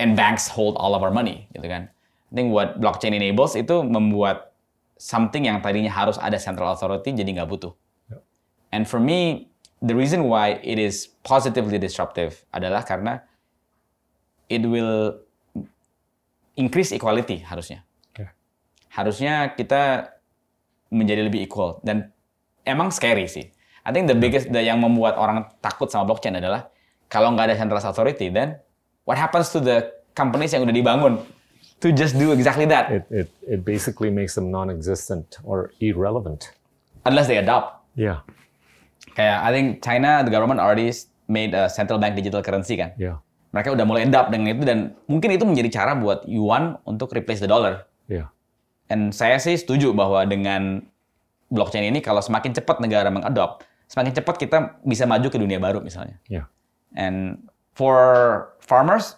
and banks hold all of our money, gitu kan? I think what blockchain enables itu membuat something yang tadinya harus ada central authority jadi nggak butuh. Yeah. And for me, the reason why it is positively disruptive adalah karena it will increase equality harusnya. Harusnya kita menjadi lebih equal dan emang scary sih. I think the biggest the, yang membuat orang takut sama blockchain adalah kalau nggak ada centralized authority, then what happens to the companies yang udah dibangun to just do exactly that It, it, it basically makes them non-existent or irrelevant. unless they adopt. Yeah. Kayak I think China the government already made a central bank digital currency kan. Yeah. Mereka udah mulai adopt dengan itu dan mungkin itu menjadi cara buat yuan untuk replace the dollar. Yeah. Dan saya sih setuju bahwa dengan blockchain ini kalau semakin cepat negara mengadopt, semakin cepat kita bisa maju ke dunia baru misalnya. Yeah. And for farmers,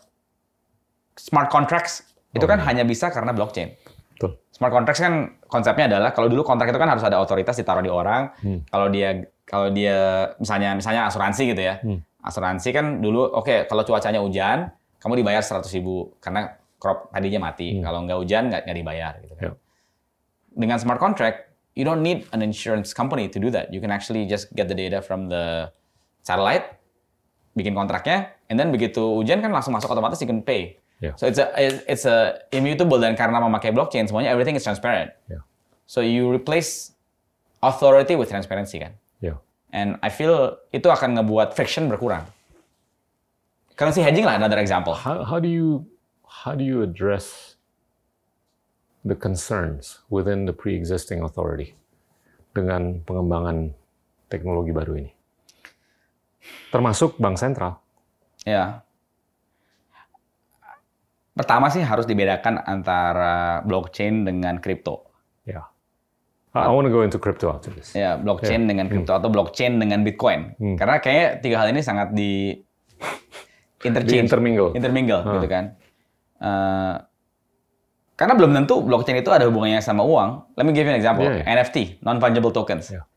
smart contracts itu kan hanya bisa karena blockchain. Betul. Smart contracts kan konsepnya adalah kalau dulu kontrak itu kan harus ada otoritas ditaruh di orang. Kalau dia kalau dia misalnya misalnya asuransi gitu ya. Asuransi kan dulu oke kalau cuacanya hujan kamu dibayar 100 ribu karena crop tadinya mati. Kalau nggak hujan nggak nggak dibayar gitu kan. Yeah. Dengan smart contract you don't need an insurance company to do that. You can actually just get the data from the satellite, bikin kontraknya, and then begitu hujan kan langsung masuk otomatis you can pay. Yeah. So it's a it's a immutable dan karena memakai blockchain semuanya everything is transparent. Yeah. So you replace authority with transparency kan. Yeah. And I feel itu akan ngebuat friction berkurang. Currency hedging lah another example. How, how do you how do you address the concerns within the pre-existing authority dengan pengembangan teknologi baru ini? Termasuk bank sentral. Ya. Pertama sih harus dibedakan antara blockchain dengan kripto. Yeah. I, want to go into crypto after this. Ya, blockchain dengan kripto atau blockchain dengan Bitcoin. Karena kayak tiga hal ini sangat di [LAUGHS] interchange, Di-intermingle. intermingle gitu kan. Eh, karena belum tentu blockchain itu ada hubungannya sama uang. Let me give you an example. Yeah, yeah. NFT, non fungible tokens. Yeah.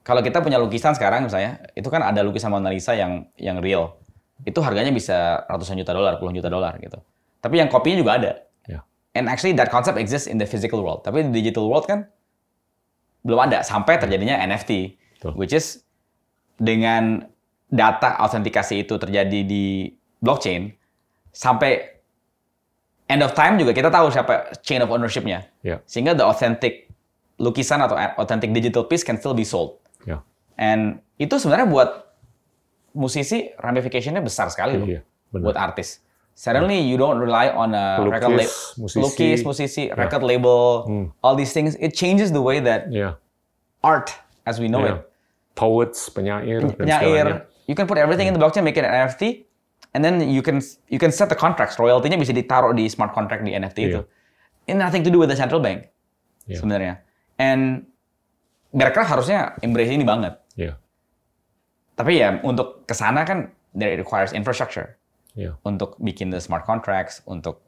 Kalau kita punya lukisan sekarang misalnya, itu kan ada lukisan Mona Lisa yang yang real. Itu harganya bisa ratusan juta dolar, puluhan juta dolar gitu. Tapi yang kopinya juga ada. Yeah. And actually that concept exists in the physical world. Tapi di digital world kan belum ada sampai terjadinya NFT, Betul. which is dengan data autentikasi itu terjadi di blockchain sampai end of time juga kita tahu siapa chain of ownership-nya. Yeah. Sehingga the authentic lukisan atau authentic digital piece can still be sold. Yeah. And itu sebenarnya buat musisi ramification-nya besar sekali loh. Iya, benar. buat artis. Suddenly you don't rely on a Pelukis, record label, musisi. Hmm. lukis, musisi, record label, all these things. It changes the way that Yeah. art as we know yeah. Poets, penyair, dan segalanya. penyair. You can put everything in the blockchain, make it an NFT, and then you can you can set the contracts. Royalty-nya bisa ditaruh di smart contract di NFT itu. It nothing to do with the central bank Iya. sebenarnya. And Berkeley harusnya embrace ini banget. Yeah. Tapi ya untuk ke sana kan there it requires infrastructure Yeah. untuk bikin the smart contracts, untuk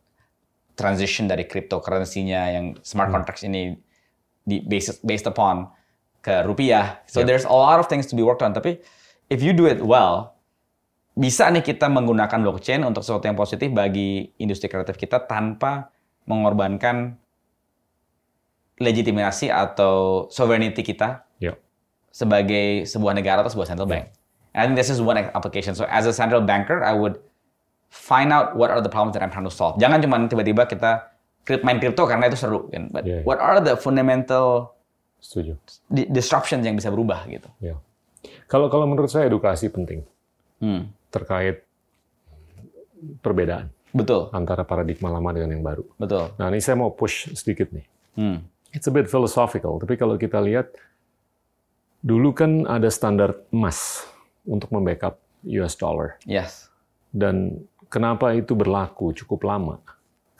transition dari cryptocurrency-nya yang smart contracts ini di based based upon ke rupiah. So Yeah. there's a lot of things to be worked on. Tapi if you do it well, bisa nih kita menggunakan blockchain untuk sesuatu yang positif bagi industri kreatif kita tanpa mengorbankan legitimasi atau sovereignty kita Yeah. sebagai sebuah negara atau sebuah central bank. And I think this is one application. So as a central banker, I would find out what are the problems that I'm trying to solve. Jangan cuma tiba-tiba kita main crypto karena itu seru kan. But Yeah. what are the fundamental Setuju. di- disruptions yang bisa berubah gitu. Ya. Kalau kalau menurut saya edukasi penting Hmm. Terkait perbedaan Betul, antara paradigma lama dengan yang baru. betul. Nah, ini saya mau push sedikit nih. Hmm. It's a bit philosophical, tapi kalau kita lihat dulu kan ada standar emas untuk membackup US dollar. Yes. Dan kenapa itu berlaku cukup lama?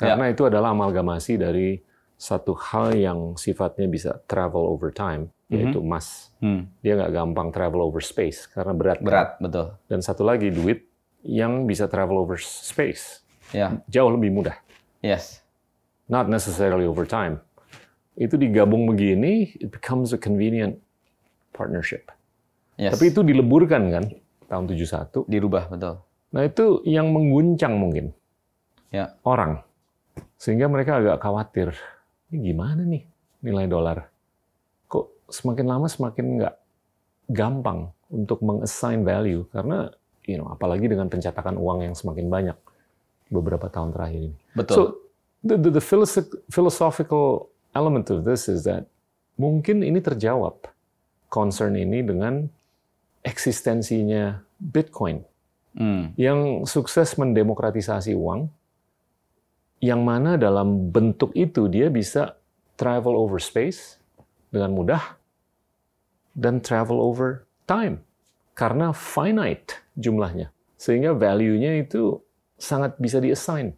Karena ya. itu adalah amalgamasi dari satu hal yang sifatnya bisa travel over time, yaitu emas. Hmm. Dia nggak gampang travel over space karena berat. Kan? Berat, kan? betul. Dan satu lagi duit yang bisa travel over space. Ya. Jauh lebih mudah. Yes. Not necessarily over time. Itu digabung begini, it becomes a convenient partnership. Yes. Tapi itu dileburkan kan tahun 71. Dirubah, betul. Nah itu yang mengguncang mungkin ya. orang sehingga mereka agak khawatir, ini gimana nih nilai dolar? Semakin lama semakin nggak gampang untuk mengassign value karena you know apalagi dengan pencetakan uang yang semakin banyak beberapa tahun terakhir ini. Betul. So the, the, the philosophical element of this is that mungkin ini terjawab concern ini dengan eksistensinya Bitcoin hmm. yang sukses mendemokratisasi uang yang mana dalam bentuk itu dia bisa travel over space dengan mudah dan travel over time karena finite jumlahnya sehingga value-nya itu sangat bisa diassign.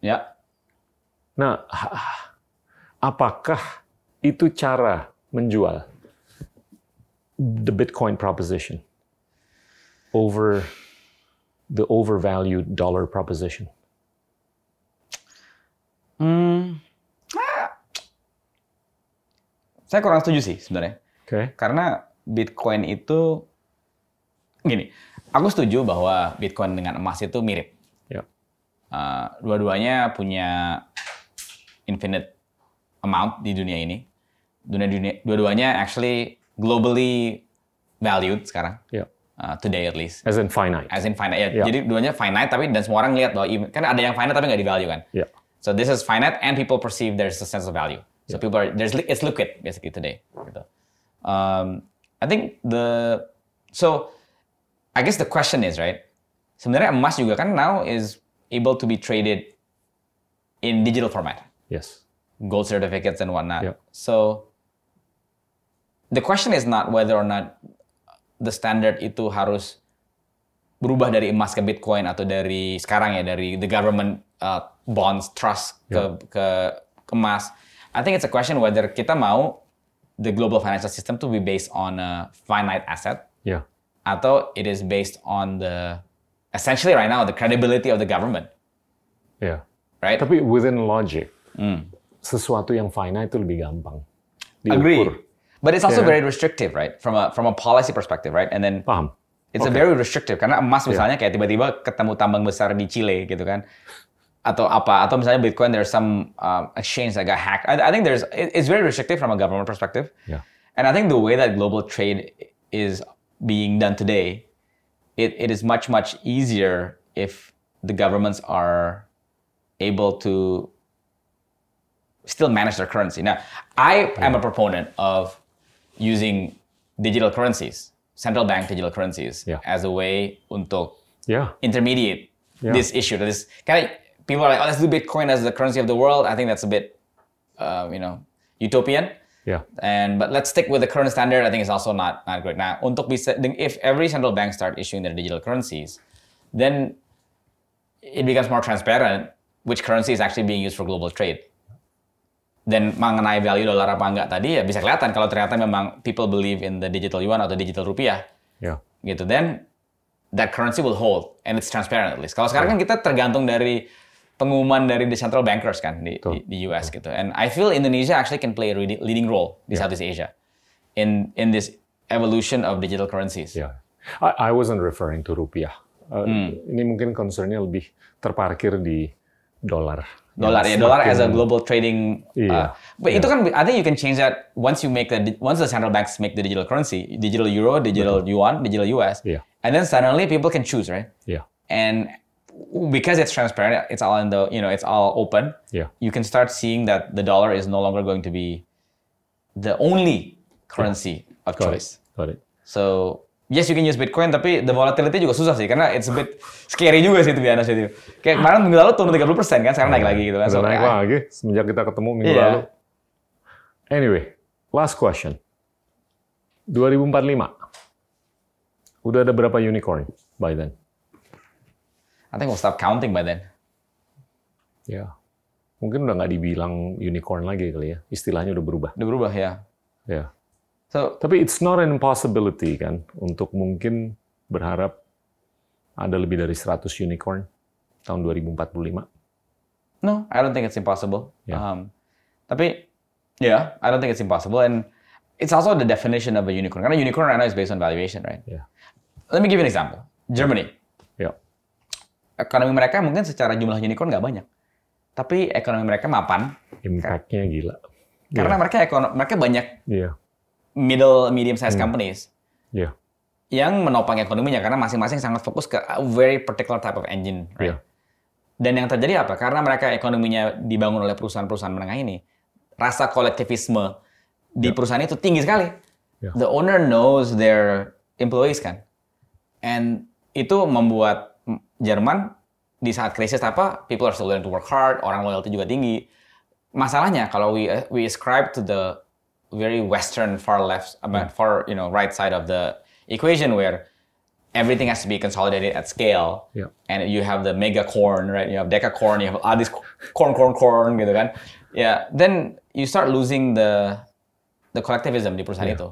Ya. Nah, apakah itu cara menjual the Bitcoin proposition over the overvalued dollar proposition? Hmm, saya kurang setuju sih sebenarnya. Oke. Okay. Karena Bitcoin itu gini, aku setuju bahwa Bitcoin dengan emas itu mirip. Yeah. Uh, dua-duanya punya infinite amount di dunia ini. Dunia dunia dua-duanya actually globally valued sekarang. Yeah. Uh, today at least. As in finite. As in finite. Ya, yeah. Jadi duanya finite tapi dan semua orang lihat bahwa kan ada yang finite tapi nggak di value kan. Yeah. So this is finite, and people perceive there's a sense of value. So yeah. people are there's it's liquid basically today. Um, I think the so I guess the question is right. Sebenarnya emas juga kan now is able to be traded in digital format. Yes. Gold certificates and whatnot. Yeah. So the question is not whether or not the standard itu harus berubah dari emas ke Bitcoin atau dari sekarang ya dari the government uh, bonds trust ke, yeah. ke ke emas. I think it's a question whether kita mau the global financial system to be based on a finite asset, yeah. atau it is based on the essentially right now the credibility of the government. Yeah. Right. Tapi within logic, mm. sesuatu yang finite itu lebih gampang. Diukur. Agree. But it's also yeah. very restrictive, right? From a from a policy perspective, right? And then paham It's okay. a very restrictive karena emas misalnya yeah. kayak tiba-tiba ketemu tambang besar di Chile gitu kan atau apa atau misalnya Bitcoin there's some um, exchange that got hacked. I, I think there's it's very restrictive from a government perspective. Yeah. And I think the way that global trade is being done today, it, it is much much easier if the governments are able to still manage their currency. Now, I am a proponent of using digital currencies central bank digital currencies yeah. as a way untuk yeah. intermediate yeah. this issue. This kind of people are like, oh, let's do Bitcoin as the currency of the world. I think that's a bit, uh, you know, utopian. Yeah. And but let's stick with the current standard. I think it's also not not great. Now, untuk bisa, if every central bank start issuing their digital currencies, then it becomes more transparent which currency is actually being used for global trade dan mengenai value dolar apa enggak tadi ya bisa kelihatan kalau ternyata memang people believe in the digital yuan atau digital rupiah. Yeah. Gitu. Then that currency will hold and it's transparent at least. Kalau sekarang yeah. kan kita tergantung dari pengumuman dari the central bankers kan di, di, di US Tuh. gitu. And I feel Indonesia actually can play a leading role di yeah. Southeast Asia in in this evolution of digital currencies. Yeah. I, I wasn't referring to rupiah. Uh, hmm. Ini mungkin concernnya lebih terparkir di dolar Dollar, ya, dollar as a global trading. Iya. Uh, but yeah. itu kan, I think you can change that once you make the once the central banks make the digital currency, digital euro, digital Betul. yuan, digital US, yeah. and then suddenly people can choose, right? Yeah. And because it's transparent, it's all in the you know it's all open. Yeah. You can start seeing that the dollar is no longer going to be the only currency yeah. of Got choice. It. Got it. So yes you can use Bitcoin tapi the volatility juga susah sih karena it's a bit scary juga sih itu biasa itu. Kayak kemarin minggu lalu turun 30 persen kan, sekarang naik lagi gitu kan. So, naik ya. lagi semenjak kita ketemu minggu yeah. lalu. Anyway, last question. 2045. Udah ada berapa unicorn by then? I think we'll stop counting by then. Ya, mungkin udah nggak dibilang unicorn lagi kali ya. Istilahnya udah berubah. Udah berubah ya. Ya. So, Tapi it's not an impossibility kan untuk mungkin berharap ada lebih dari 100 unicorn tahun 2045. no, I don't think it's impossible. Yeah. Um, tapi, yeah, I don't think it's impossible. And it's also the definition of a unicorn. Karena unicorn right now is based on valuation, right? Yeah. Let me give you an example. Germany. Ekonomi mereka mungkin secara jumlah unicorn nggak banyak. Tapi ekonomi mereka mapan. Impact-nya gila. Karena mereka ekonomi, mereka banyak Iya. middle medium size companies Iya. yang menopang ekonominya karena masing-masing sangat fokus ke a very particular type of engine. Right? Iya. Dan yang terjadi apa? Karena mereka ekonominya dibangun oleh perusahaan-perusahaan menengah ini, rasa kolektivisme di perusahaan itu tinggi sekali. Ya. The owner knows their employees kan, and itu membuat Jerman di saat krisis apa, people are still willing to work hard, orang loyalty juga tinggi. Masalahnya kalau we we ascribe to the very western far left, apa, far you know right side of the equation where everything has to be consolidated at scale Yeah. and you have the mega corn, right? You have decacorn, you have all this corn, corn, corn, gitu kan? Yeah, then you start losing the the collectivism di perusahaan itu.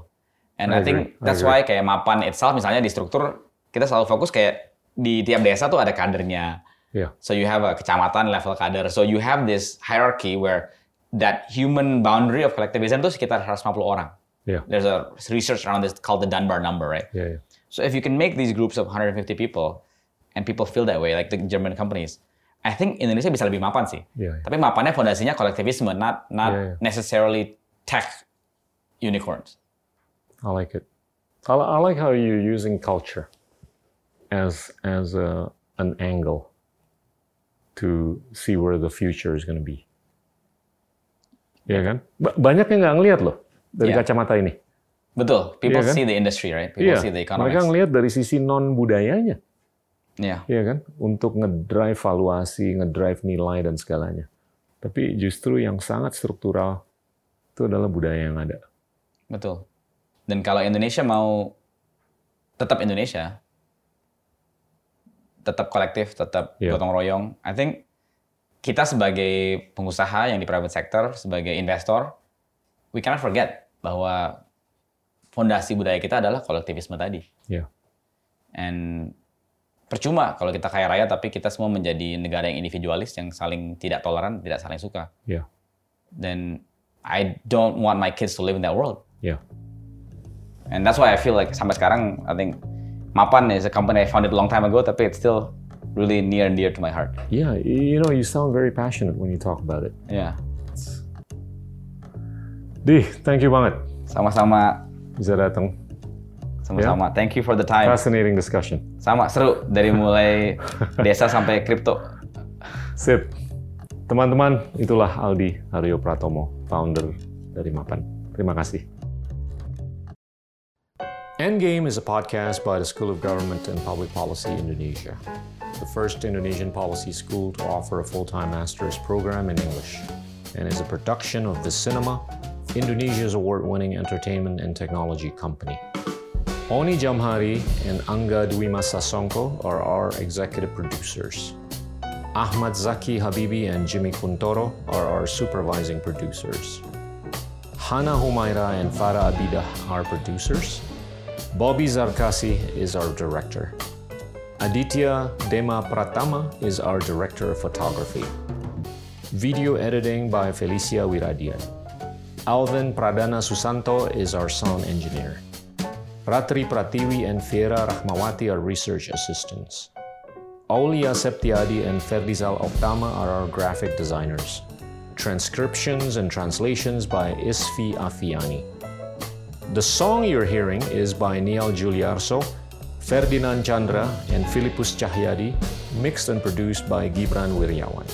And I, I think agree, I that's why agree. kayak mapan itself misalnya di struktur kita selalu fokus kayak di tiap desa tuh ada kadernya. Iya. So you have a kecamatan level kader. So you have this hierarchy where that human boundary of collectivism tuh sekitar 150 orang. Iya. There's a research around this called the Dunbar number, right? Iya, iya. So if you can make these groups of 150 people and people feel that way, like the German companies, I think Indonesia bisa lebih mapan sih. Iya, iya. Tapi mapannya fondasinya kolektivisme, not not Iya, iya. necessarily tech unicorns. I like it. I like how you're using culture as as a, an angle to see where the future is going to be. Ya kan? Ba- banyak yang nggak ngelihat loh dari Iya. kacamata ini. Betul. People Iya kan? see the industry, right? People Iya. see the Mereka economics. ngelihat dari sisi non budayanya, Yeah. ya kan? Untuk ngedrive valuasi, ngedrive nilai dan segalanya. Tapi justru yang sangat struktural itu adalah budaya yang ada. Betul. Dan kalau Indonesia mau tetap Indonesia, tetap kolektif, tetap Iya. gotong royong, I think kita sebagai pengusaha yang di private sector, sebagai investor, we cannot forget bahwa fondasi budaya kita adalah kolektivisme tadi. Ya. And percuma kalau kita kaya raya tapi kita semua menjadi negara yang individualis yang saling tidak toleran, tidak saling suka. Ya. Then I don't want my kids to live in that world. Ya. And that's why I feel like sampai sekarang I think Mapan is a company I founded a long time ago tapi it's still really near and dear to my heart. Yeah, you know, you sound very passionate when you talk about it. Ya, Dih, thank you banget sama-sama bisa datang. sama-sama. Thank you for the time. Fascinating discussion. Sama seru dari mulai [LAUGHS] desa sampai kripto. Sip. Teman-teman, itulah Aldi Aryo Pratomo, founder dari Mapan. Terima kasih. Endgame is a podcast by the School of Government and Public Policy Indonesia, the first Indonesian policy school to offer a full-time master's program in English, and is a production of The Cinema, Indonesia's award-winning entertainment and technology company. Oni Jamhari and Angga Dwi Masa are our executive producers. Ahmad Zaki Habibi and Jimmy Kuntoro are our supervising producers. Hana Humaira and Farah Abidah are producers. Bobby Zarkasi is our director. Aditya Dema Pratama is our director of photography. Video editing by Felicia Wiradian. Alvin Pradana Susanto is our sound engineer. Ratri Pratiwi and Fiera Rahmawati are research assistants. Aulia Septiadi and Ferdizal Optama are our graphic designers. Transcriptions and translations by Isfi Afiani. The song you're hearing is by Niall Giuliarso, Ferdinand Chandra, and Philippus Cahyadi, mixed and produced by Gibran Wiryawan.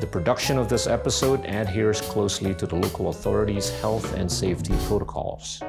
The production of this episode adheres closely to the local authorities' health and safety protocols.